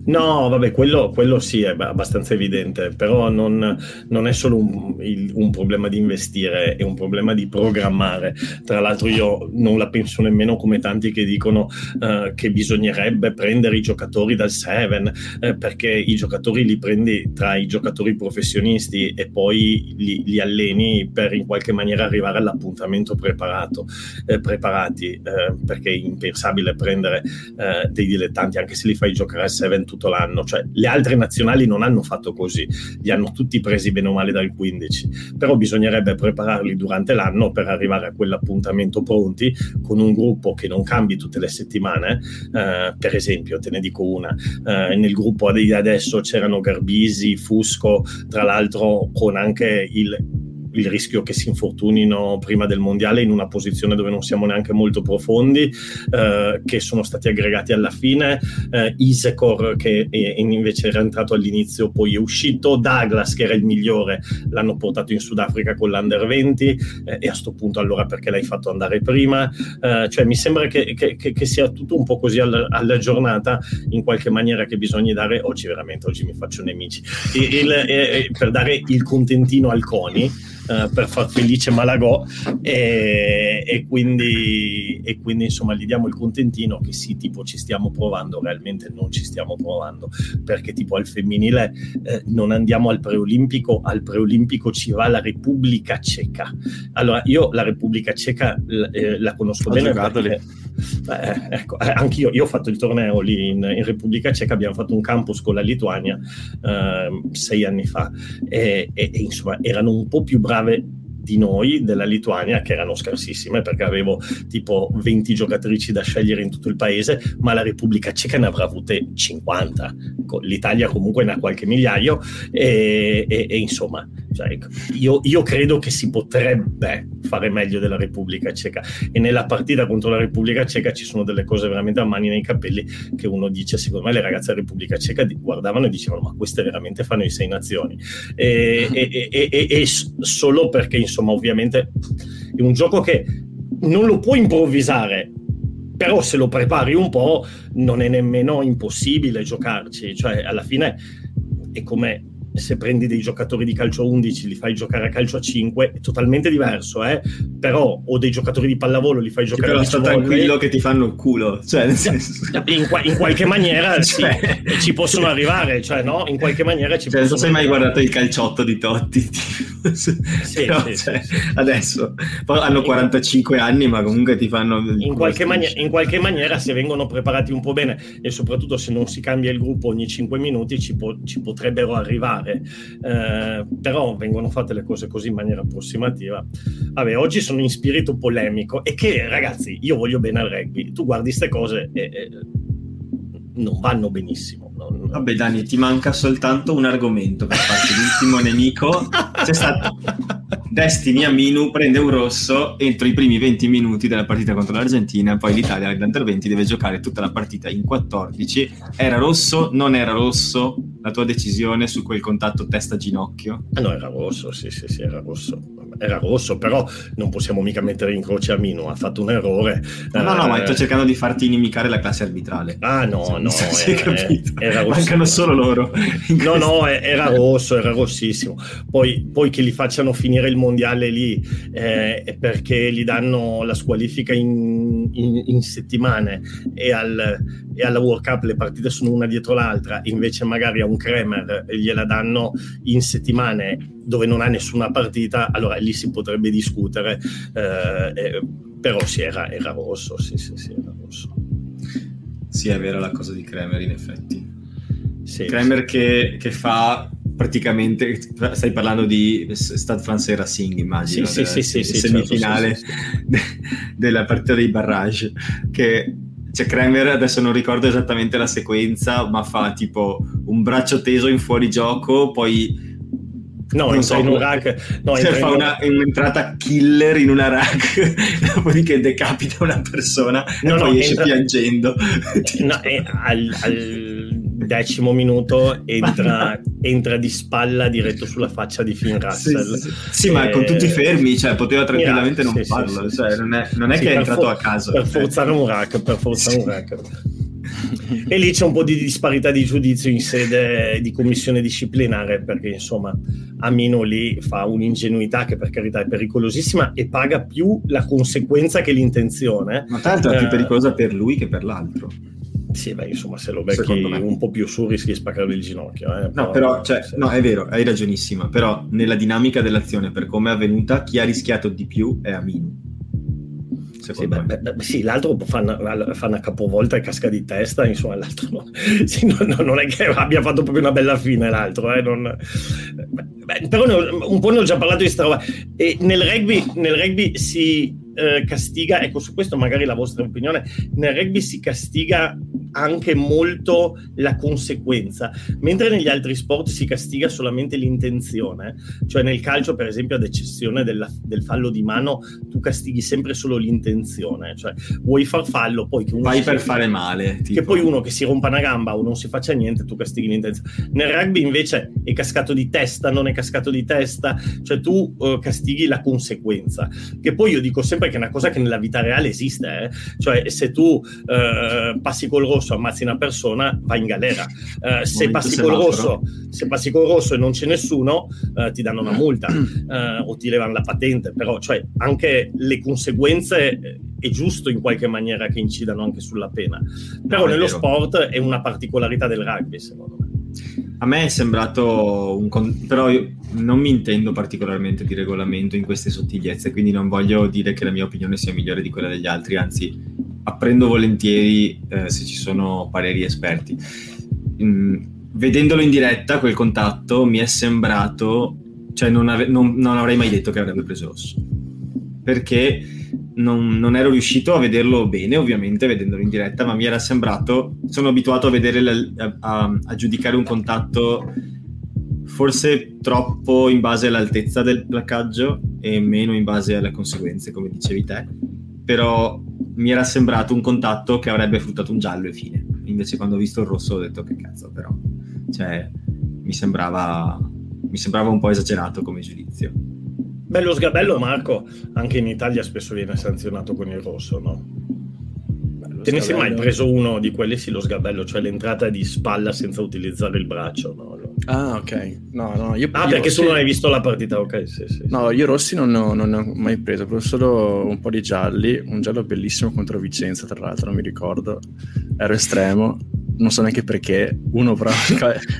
S3: No, vabbè, quello, quello, sì è abbastanza evidente, però non, non è solo un, il, un, problema di investire, è un problema di programmare. Tra l'altro io non la penso nemmeno come tanti che dicono uh, che bisognerebbe prendere i giocatori dal 7, eh, perché i giocatori li prendi tra i giocatori professionisti e poi li, li alleni per in qualche maniera arrivare all'appuntamento preparato, eh, preparati, eh, perché è impensabile prendere eh, dei dilettanti anche se li fai giocare al 7 tutto l'anno, cioè le altre nazionali non hanno fatto così, li hanno tutti presi bene o male dal 15, però bisognerebbe prepararli durante l'anno per arrivare a quell'appuntamento pronti con un gruppo che non cambi tutte le settimane, eh, per esempio, te ne dico una, eh, nel gruppo di adesso c'erano Garbisi, Fusco, tra l'altro con anche il il rischio che si infortunino prima del mondiale in una posizione dove non siamo neanche molto profondi, eh, che sono stati aggregati alla fine, eh, Isecor che invece era entrato all'inizio poi è uscito, Douglas che era il migliore l'hanno portato in Sudafrica con l'Under 20 eh, e a questo punto allora perché l'hai fatto andare prima? Eh, cioè mi sembra che, che, che, sia tutto un po' così alla, alla, giornata in qualche maniera che bisogna dare, oggi veramente, oggi mi faccio nemici, il, il, per dare il contentino al CONI eh, per far felice Malagò e, e, quindi, e, quindi, insomma gli diamo il contentino che sì tipo ci stiamo provando realmente non ci stiamo provando perché tipo al femminile eh, non andiamo al preolimpico al preolimpico ci va la Repubblica Ceca. Allora io la Repubblica Ceca eh, la conosco Ho bene perché, eh, ecco, eh, anch'io io ho fatto il torneo lì in, in, Repubblica Ceca abbiamo fatto un campus con la Lituania ehm, sei anni fa. E, e insomma erano un po' più brave di noi della Lituania, che erano scarsissime perché avevo tipo 20 giocatrici da scegliere in tutto il paese, ma la Repubblica Ceca ne avrà avute 50, l'Italia comunque ne ha qualche migliaio e, e, e insomma cioè, io, io, credo che si potrebbe fare meglio della Repubblica Ceca. E nella partita contro la Repubblica Ceca ci sono delle cose veramente a mani nei capelli che uno dice, secondo me le ragazze della Repubblica Ceca guardavano e dicevano ma queste veramente fanno i sei nazioni? E, e, e solo perché insomma ovviamente è un gioco che non lo puoi improvvisare però se lo prepari un po' non è nemmeno impossibile giocarci, cioè alla fine è come se prendi dei giocatori di calcio 11 li fai giocare a calcio a 5 è totalmente diverso eh? però o dei giocatori di pallavolo li fai giocare
S1: a sto tranquillo che ti fanno il culo cioè, senso...
S3: in, in, qualche maniera (laughs) cioè... sì, ci possono arrivare cioè no? In qualche maniera ci
S1: cioè,
S3: possono
S1: non sei mai guardato il calciotto di Totti sì, però, sì, cioè, sì, adesso. Hanno 45 anni ma comunque ti fanno
S3: in qualche, mani- in qualche, maniera se vengono preparati un po' bene e soprattutto se non si cambia il gruppo ogni 5 minuti ci, po- ci potrebbero arrivare fare, eh, però vengono fatte le cose così in maniera approssimativa. Vabbè, oggi sono in spirito polemico e che ragazzi, io voglio bene al rugby, tu guardi queste cose e, e non vanno benissimo. Non...
S1: Vabbè, Dani, ti manca soltanto un argomento per farti l'ultimo nemico. C'è stato Destiny Aminu prende un rosso entro i primi 20 minuti della partita contro l'Argentina, poi l'Italia all'Under 20 deve giocare tutta la partita in 14. Era rosso? Non era rosso? La tua decisione su quel contatto testa-ginocchio?
S3: Ah no, era rosso, sì, sì, sì, era rosso era rosso, però non possiamo mica mettere in croce a Mino, ha fatto un errore.
S1: No, no, no, ma sto eh, cercando di farti inimicare la classe arbitrale.
S3: Ah, no,
S1: cioè,
S3: no,
S1: si era, era rosso. Mancano solo loro.
S3: No, no, era rosso, era rossissimo. Poi, poi, che li facciano finire il mondiale lì eh, perché gli danno la squalifica in, in, in settimane e, al, e, alla World Cup le partite sono una dietro l'altra, invece magari a un Kremer gliela danno in settimane dove non ha nessuna partita, allora lì si potrebbe discutere, eh, eh, però sì, era, era rosso, sì, sì, sì, era rosso.
S1: Sì, è vera la cosa di Kremer, in effetti. Sì, Kremer sì. Che, che, fa praticamente, stai parlando di Stade Francais Racing, immagino,
S3: sì, sì, sì, sì,
S1: semifinale certo, de, della partita dei barrage, che cioè Kremer adesso non ricordo esattamente la sequenza, ma fa tipo un braccio teso in fuorigioco, poi
S3: No, non so, in un rack.
S1: No, (laughs) cioè fa una, un'entrata killer in una rack, (laughs) dopodiché decapita una persona no, e poi esce entra... piangendo.
S3: No, (laughs) al, al, decimo minuto entra, (laughs) entra, di spalla diretto sulla faccia di Finn Russell.
S1: Sì, sì, sì. ma con tutti fermi, cioè, poteva tranquillamente non farlo. Cioè, non è, non è che è entrato
S3: for-
S1: a caso.
S3: Per forzare un rack, per forzare un rack. e lì c'è un po' di disparità di giudizio in sede di commissione disciplinare perché insomma Amino lì fa un'ingenuità che per carità è pericolosissima e paga più la conseguenza che l'intenzione
S1: ma tanto è più eh, pericolosa per lui che per l'altro
S3: sì, beh, insomma, se lo becchi un po' più su rischi di spaccargli il ginocchio. Eh,
S1: no, però, cioè, se... no, è vero, hai ragionissima, però nella dinamica dell'azione, per come è avvenuta, chi ha rischiato di più è Amino
S3: sì, beh, beh, sì, l'altro fa una, fa una, capovolta e casca di testa, insomma, l'altro no. (laughs) sì, no, no, non è che abbia fatto proprio una bella fine l'altro, eh, non... beh, però ho, un po' ne ho già parlato di questa roba. E nel rugby, nel rugby si eh, castiga, ecco su questo magari la vostra opinione, nel rugby si castiga anche molto la conseguenza, mentre negli altri sport si castiga solamente l'intenzione, cioè nel calcio per esempio ad eccezione della, del fallo di mano tu castighi sempre solo l'intenzione, cioè vuoi far fallo poi che uno
S1: vai per fare male,
S3: tipo. che poi uno che si rompa una gamba o non si faccia niente tu castighi l'intenzione. Nel rugby invece è cascato di testa, non è cascato di testa, cioè tu uh, castighi la conseguenza, che poi io dico sempre che è una cosa che nella vita reale esiste, eh? cioè se tu uh, passi col rosso, ammazzi una persona, vai in galera. Uh, se, passi col rosso, se passi col rosso e non c'è nessuno, uh, ti danno una multa uh, o ti levano la patente. Però, cioè, anche le conseguenze è giusto in qualche maniera che incidano anche sulla pena. Però no, nello sport è una particolarità del rugby, secondo me.
S1: A me è sembrato un... Con... però io non mi intendo particolarmente di regolamento in queste sottigliezze, quindi non voglio dire che la mia opinione sia migliore di quella degli altri, anzi apprendo volentieri eh, se ci sono pareri esperti. Mm, vedendolo in diretta, quel contatto, mi è sembrato, cioè non, ave- non, non avrei mai detto che avrebbe preso rosso, perché non, non, ero riuscito a vederlo bene, ovviamente, vedendolo in diretta, ma mi era sembrato, sono abituato a vedere, a, a, a giudicare un contatto forse troppo in base all'altezza del placcaggio e meno in base alle conseguenze, come dicevi te, però mi era sembrato un contatto che avrebbe fruttato un giallo e fine. Invece quando ho visto il rosso ho detto che cazzo però, cioè mi sembrava, mi sembrava un po' esagerato come giudizio.
S3: Bello sgabello Marco, anche in Italia spesso viene sanzionato con il rosso, no? Te ne sei mai preso uno di quelli, sì, lo sgabello, cioè l'entrata di spalla senza utilizzare il braccio, no?
S2: Ah, ok. No, no, io,
S3: ah, io perché Rossi... tu non hai visto la partita, ok, sì, sì.
S2: No, io Rossi non, ho, non ne ho mai preso, ho preso solo un po' di gialli, un giallo bellissimo contro Vicenza, tra l'altro, non mi ricordo. Ero estremo, non so neanche perché, uno prova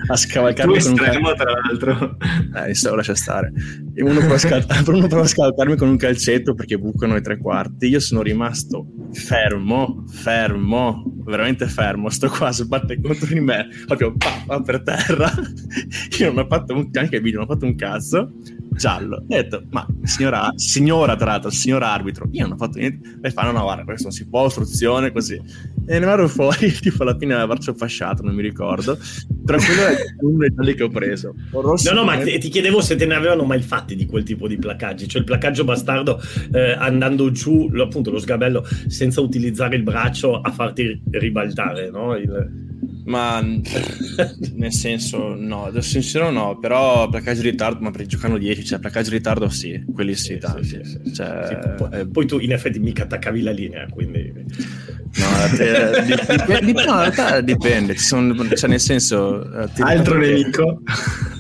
S2: a scavalcarmi
S1: con un calcio. tra l'altro.
S2: Eh, adesso lascia stare. Uno prova, scal- (laughs) uno prova a scavalcarmi con un calcetto perché bucano i tre quarti. Io sono rimasto fermo, fermo, veramente fermo. Sto qua, sbatte contro di me, proprio pa, pa, per terra. (laughs) Io non ho fatto un, anche il video, non ho fatto un cazzo giallo. Ho detto, ma signora, signora tra l'altro, signor arbitro, io non ho fatto niente. E fanno, no, guarda, questo non si può, ostruzione, così. E ne vado fuori, (laughs) tipo alla fine averci fasciato, non mi ricordo. Tranquillo è uno dei che ho preso.
S3: no, no, ma ti, ti, chiedevo se te ne avevano mai fatti di quel tipo di placaggi, cioè il placcaggio bastardo eh, andando giù, lo, appunto lo sgabello, senza utilizzare il braccio a farti ribaltare, no? Il...
S2: Ma nel senso, no, del sincero no, però placcaggio di ritardo, ma per giocano 10, cioè placcaggio di ritardo sì, quelli sì, sì tanti. Sì, sì, cioè,
S3: poi, eh, poi, tu in effetti mica attaccavi la linea, quindi...
S2: No, eh, dipende, dipende, no, in realtà dipende, sono, cioè nel senso...
S1: Eh, Altro nemico.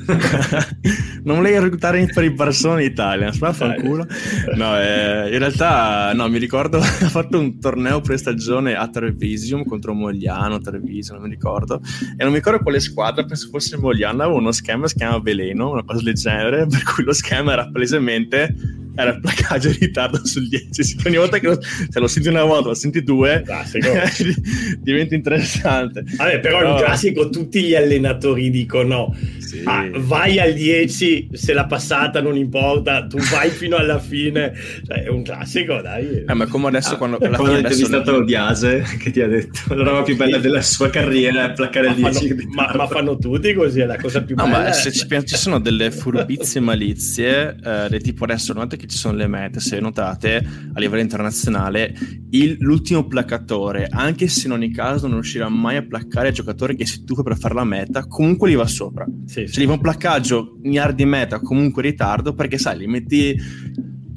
S1: (laughs)
S2: non volevi reclutare per i Barcellona in Italia, culo. No, eh, in realtà no, mi ricordo (laughs) ha fatto un torneo pre-stagione a Trevisium contro Mogliano, Trevisium, non mi ricordo. E non mi ricordo quale squadra, penso fosse Mogliano, aveva uno schema che si chiama Veleno, una cosa del genere, per cui lo schema era palesemente era il placaggio in ritardo sul 10. Ogni volta che lo, se lo senti una volta, lo senti due, (laughs) diventa interessante.
S3: Vabbè, però, però... il classico, tutti gli allenatori dicono: sì. ah, vai al 10, se la passata non importa, tu vai fino alla fine. Cioè, è un classico, dai.
S2: Eh, ma come adesso, ah, quando
S1: alla fine adesso stato Diase che ti ha detto la roba più bella della sua carriera è placcare il 10.
S3: Fanno, ma, ma, fanno tutti così, è la cosa più
S2: no,
S3: bella.
S2: Ma se ci, pensi, ci sono delle furbizie malizie, eh, del tipo adesso, nonostante che ci sono le mete, se notate a livello internazionale, il, l'ultimo placcatore, anche se in ogni caso non riuscirà mai a placcare il giocatore che si tuffa per fare la meta, comunque gli va sopra. Sì, se sì. gli fa un placcaggio in yard di meta, comunque in ritardo, perché sai, gli metti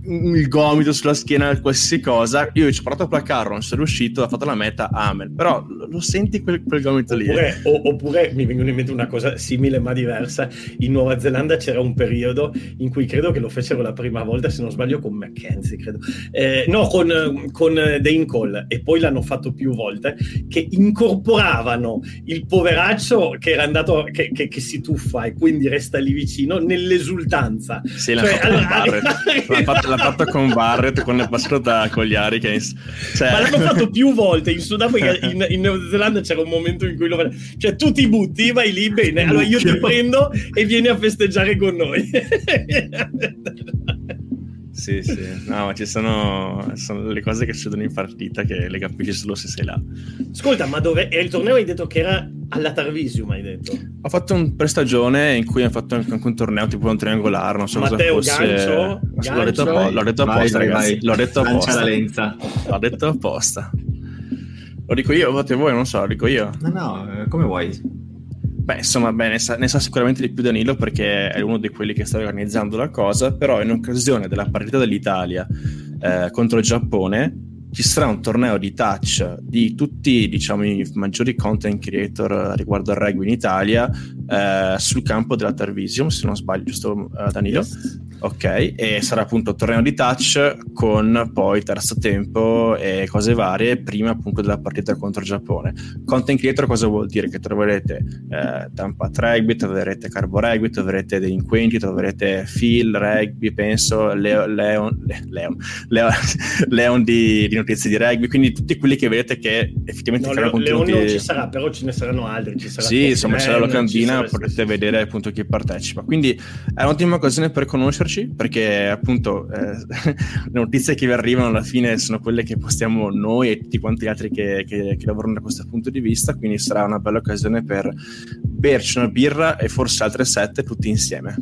S2: il gomito sulla schiena, qualsiasi cosa. Io ci ho provato a placarlo, non sono riuscito, ha fatto la meta, amen. Però lo senti quel, quel gomito lì.
S3: Oppure, o, oppure mi vengono in mente una cosa simile ma diversa. In Nuova Zelanda c'era un periodo in cui credo che lo fecero la prima volta, se non sbaglio, con McKenzie, credo. Eh, no, con, con Dane Cole, e poi l'hanno fatto più volte, che incorporavano il poveraccio che era andato, che, che, che si tuffa e quindi resta lì vicino, nell'esultanza.
S2: Sì, l'hanno cioè, fatto allora, (laughs) l'hanno fatto, fatto con Barrett quando è passato da Cogliari che
S3: cioè... ma l'hanno fatto più volte in Sudafrica in, in Nuova Zelanda c'era un momento in cui lo cioè tu ti butti vai lì bene allora io ti prendo e vieni a festeggiare con noi (laughs)
S2: Sì, sì, no, ma ci sono, sono, le cose che succedono in partita che le capisci solo se sei là.
S3: Ascolta, ma dove è il torneo? Hai detto che era alla Tarvisium, hai detto?
S2: Ho fatto un prestagione in cui ho fatto anche un torneo tipo un triangolare, non so
S3: Matteo,
S2: cosa fosse.
S3: Gancio,
S2: l'ho, detto apposta, l'ho detto apposta, vai, ragazzi. Vai. L'ho detto apposta.
S1: lenza.
S2: L'ho detto apposta. Lo dico io, votate voi, non so, lo dico io.
S1: No, no, eh, come vuoi.
S2: Beh, insomma, beh, ne, sa, ne, sa, sicuramente di più Danilo perché è uno di quelli che sta organizzando la cosa, però in occasione della partita dell'Italia eh, contro il Giappone ci sarà un torneo di touch di tutti diciamo, i maggiori content creator riguardo al rugby in Italia eh, sul campo della Tarvisium, se non sbaglio, giusto uh, Danilo? Yes. Ok, e sarà appunto torneo di touch con poi terzo tempo e cose varie prima appunto della partita contro il Giappone. Content creator cosa vuol dire? Che troverete eh, Tampa Rugby, troverete Carbo Rugby, troverete Delinquenti, troverete Phil Rugby, penso, Leo, Leon, Leon, Leon, (laughs) Leon di, di, notizie di rugby, quindi tutti quelli che vedete che effettivamente
S3: no, creano contenuti... Leon non ci sarà, però ce ne saranno altri. Ci sarà
S2: sì, insomma c'è la locandina, potete vedere appunto chi partecipa. Quindi è un'ottima occasione per conoscerci conoscerci perché appunto eh, le (laughs) notizie che vi arrivano alla fine sono quelle che postiamo noi e tutti quanti gli altri che, che, che lavorano da questo punto di vista, quindi sarà una bella occasione per berci una birra e forse altre sette tutti insieme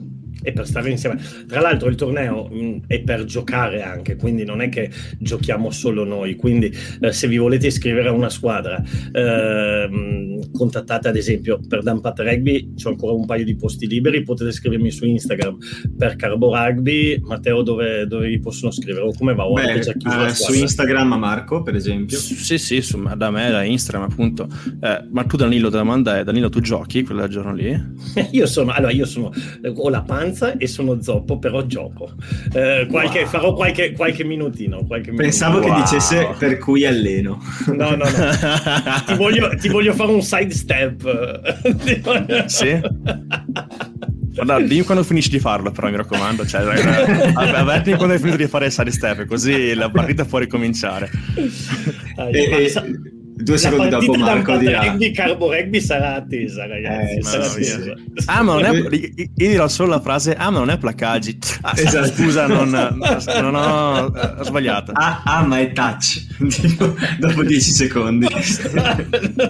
S3: e per stare insieme. Tra l'altro il torneo mh, mm, è per giocare anche, quindi non è che giochiamo solo noi, quindi eh, se vi volete iscrivere a una squadra, eh, contattate ad esempio per Dampat Rugby, c'ho ancora un paio di posti liberi, potete scrivermi su Instagram per Carbo Rugby, Matteo dove, dove vi possono scrivere o come va? O
S1: Beh, uh, su Instagram a Marco per esempio.
S2: Sì, sì, su, da me, da Instagram appunto. Eh, ma tu Danilo, la domanda è Danilo tu giochi quel giorno lì? (laughs)
S3: io sono, allora io sono, ho la panza panza e sono zoppo, però gioco. Eh, qualche, wow. Farò qualche, qualche, minutino, qualche
S1: Pensavo
S3: minutino.
S1: che dicesse per cui alleno.
S3: No, no, no. (laughs) ti, voglio, ti voglio fare un sidestep.
S2: sì? Guarda, dimmi quando finisci di farlo, però mi raccomando. Cioè, avvertimi quando hai finito di fare il side step, così la partita può ricominciare.
S3: Ah, e, e, Due secondi dopo Marco dirà rugby, Carbo Rugby sarà attesa ragazzi
S2: eh, sarà attesa. ah ma non è io dirò solo la frase ah ma non è placaggi. Ah, esatto. scusa non, non ho, ho sbagliato.
S1: Ah, ah, ma è touch. (laughs) Dopo 10 secondi.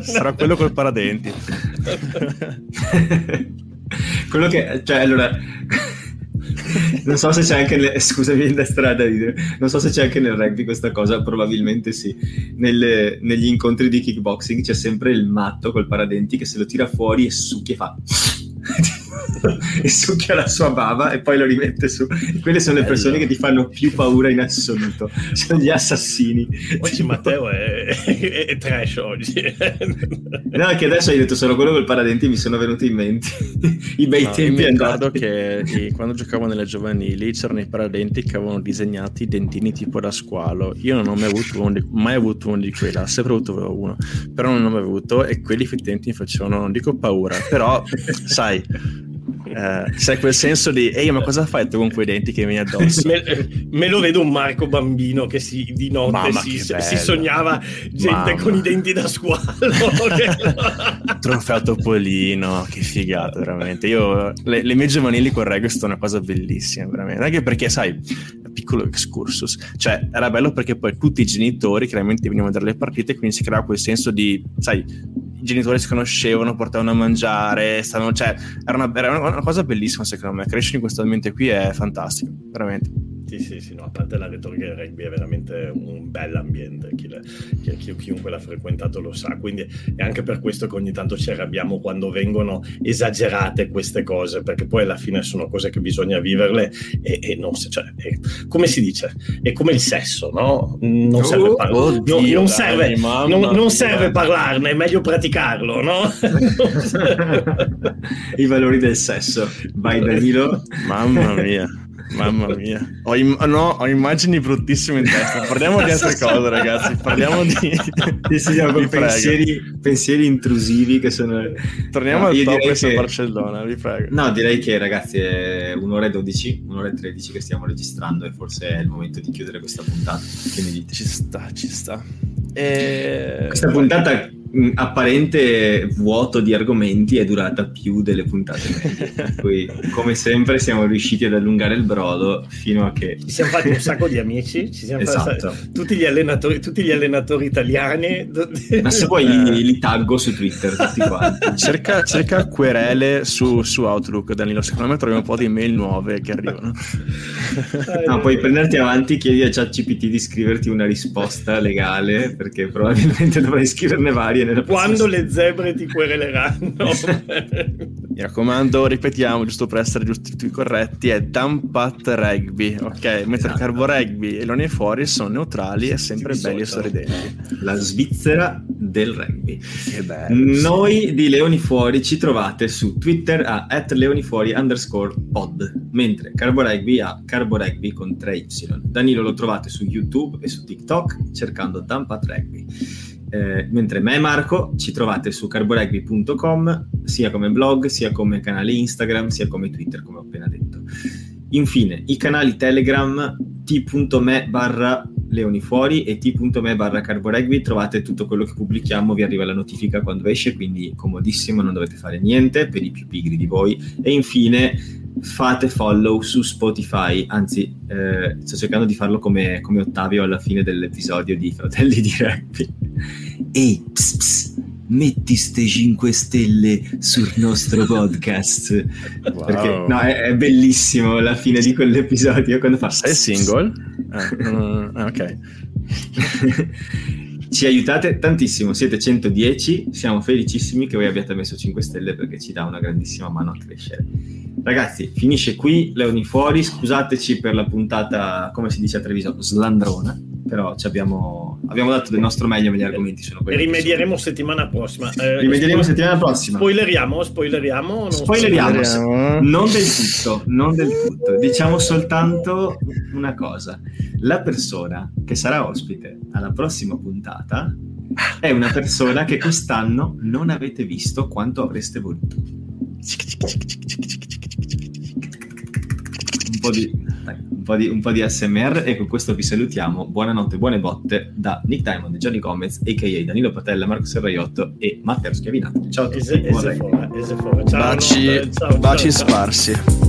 S2: Sarà quello col paradenti. (laughs)
S1: Quello che cioè allora non so se c'è anche nel, scusami da strada non so se c'è anche nel rugby questa cosa probabilmente sì. Nelle, negli incontri di kickboxing c'è sempre il matto col paradenti che se lo tira fuori e succhia e fa (laughs) e succhia la sua bava e poi lo rimette su. E quelle sono le persone che ti fanno più paura in assoluto. (laughs) Sono gli assassini.
S3: Oggi tipo... Matteo è, è, è, trash oggi.
S1: no, che adesso hai detto solo quello col paradenti mi sono venuti in mente i bei no, tempi.
S2: Mi ricordo che quando giocavo nelle giovanili c'erano i paradenti che avevano disegnato i dentini tipo da squalo. Io non ho mai avuto uno di, mai avuto uno di quelli, ho sempre avuto uno, però non ho mai avuto e quelli effettivamente mi facevano, non dico paura, però sai eh, c'è quel senso di ehi ma cosa fai tu con quei denti che mi addosso?
S3: Me, me, lo vedo un Marco bambino che si, di notte si, si, sognava gente Mamma. con i denti da squalo. (laughs) (laughs)
S2: Trofeo Topolino che figata veramente. Io le, le mie giovanili con Rego sono una cosa bellissima veramente. Anche perché sai piccolo excursus cioè era bello perché poi tutti i genitori chiaramente venivano a vedere le partite quindi si creava quel senso di sai i genitori si conoscevano, portavano a mangiare, stavano, cioè, era una, era una cosa bellissima secondo me. Crescere in questo ambiente qui è fantastico, veramente.
S3: Sì, sì, sì, no, a parte la retorica del rugby è veramente un bel ambiente, chi, chi, chi, chiunque l'ha frequentato lo sa, quindi è anche per questo che ogni tanto ci arrabbiamo quando vengono esagerate queste cose, perché poi alla fine sono cose che bisogna viverle e, e non cioè, è, come si dice, è come il sesso, no? Non serve, par- oh, no, Dio, non serve, dai, non, non serve parlarne, è meglio praticarlo, no? (laughs)
S1: I valori del sesso, vai Danilo. (laughs)
S2: Mamma mia. Mamma mia, ho, im- no, ho, immagini bruttissime in testa. Parliamo di altre (laughs) cose, ragazzi. Parliamo di,
S1: sì, sì, di (laughs) pensieri, pensieri, intrusivi che sono.
S2: Torniamo no, al top che... Barcellona, vi prego.
S1: No, direi che, ragazzi, è un'ora e 12, un'ora e 13 che stiamo registrando e forse è il momento di chiudere questa puntata. Che ne dite?
S2: Ci sta, ci sta. E...
S1: Questa puntata apparente vuoto di argomenti è durata più delle puntate. Poi, come sempre, siamo riusciti ad allungare il brodo fino a che.
S3: Ci siamo fatti un sacco di amici, ci siamo esatto. fatti tutti gli, allenatori, tutti gli allenatori italiani.
S1: Ma se poi li, li taggo su Twitter tutti quanti.
S2: Cerca, cerca querele su, su, Outlook, Danilo. Secondo me trovi un po' di mail nuove che arrivano.
S1: no, puoi prenderti avanti, chiedi a ChatGPT di scriverti una risposta legale, perché probabilmente dovrai scriverne varie nella
S3: Quando le zebre ti quereleranno. (laughs)
S2: Mi raccomando, ripetiamo, giusto per essere giusti corretti, è Dumpat Rugby, ok? Mentre esatto. Carbo Rugby e l'One Fuori sono neutrali e sempre belli e sorridenti.
S1: La Svizzera del rugby. Noi di Leoni Fuori ci trovate su Twitter a leonifuori underscore pod, mentre Carbo Rugby a Carbo Rugby con 3Y. Danilo lo trovate su YouTube e su TikTok cercando Dumpat Rugby. Eh, mentre me e Marco ci trovate su carborugby.com sia come blog, sia come canale Instagram, sia come Twitter, come ho appena detto. Infine, i canali Telegram t.me barra leonifuori e t.me barra carboregui trovate tutto quello che pubblichiamo, vi arriva la notifica quando esce, quindi comodissimo, non dovete fare niente per i più pigri di voi. E infine fate follow su Spotify, anzi eh, sto cercando di farlo come, come, Ottavio alla fine dell'episodio di Fratelli di Rugby. Ehi, ps, ps, metti ste 5 stelle sul nostro podcast. Wow. Perché no, è, è, bellissimo la fine di quell'episodio quando fa...
S2: Sei single? Ah, uh, (laughs) ok. (laughs)
S1: ci aiutate tantissimo, siete 110, siamo felicissimi che voi abbiate messo 5 stelle perché ci dà una grandissima mano a crescere. Ragazzi, finisce qui Leoni Fuori, scusateci per la puntata, come si dice a Treviso, slandrona, però abbiamo, abbiamo, dato del nostro meglio, ma gli argomenti sono quelli.
S3: Rimedieremo settimana prossima.
S1: Eh, Rimedieremo spo- settimana prossima.
S3: Spoileriamo, spoileriamo. Non
S1: spoileriamo, spoileriamo, non del tutto, non del tutto. Diciamo soltanto una cosa. La persona che sarà ospite alla prossima puntata è una persona che quest'anno non avete visto quanto avreste voluto. Un po' di un po, di, un po' di SMR e con questo vi salutiamo. Buonanotte, buone botte da Nick Diamond, Gianni Gomez, a.k.a. Danilo Patella, Marco Serraiotto e Matteo Schiavinato. Ciao a tutti.
S2: Ese, ese fora, ese fora. Ciao, baci, ciao, baci ciao, sparsi.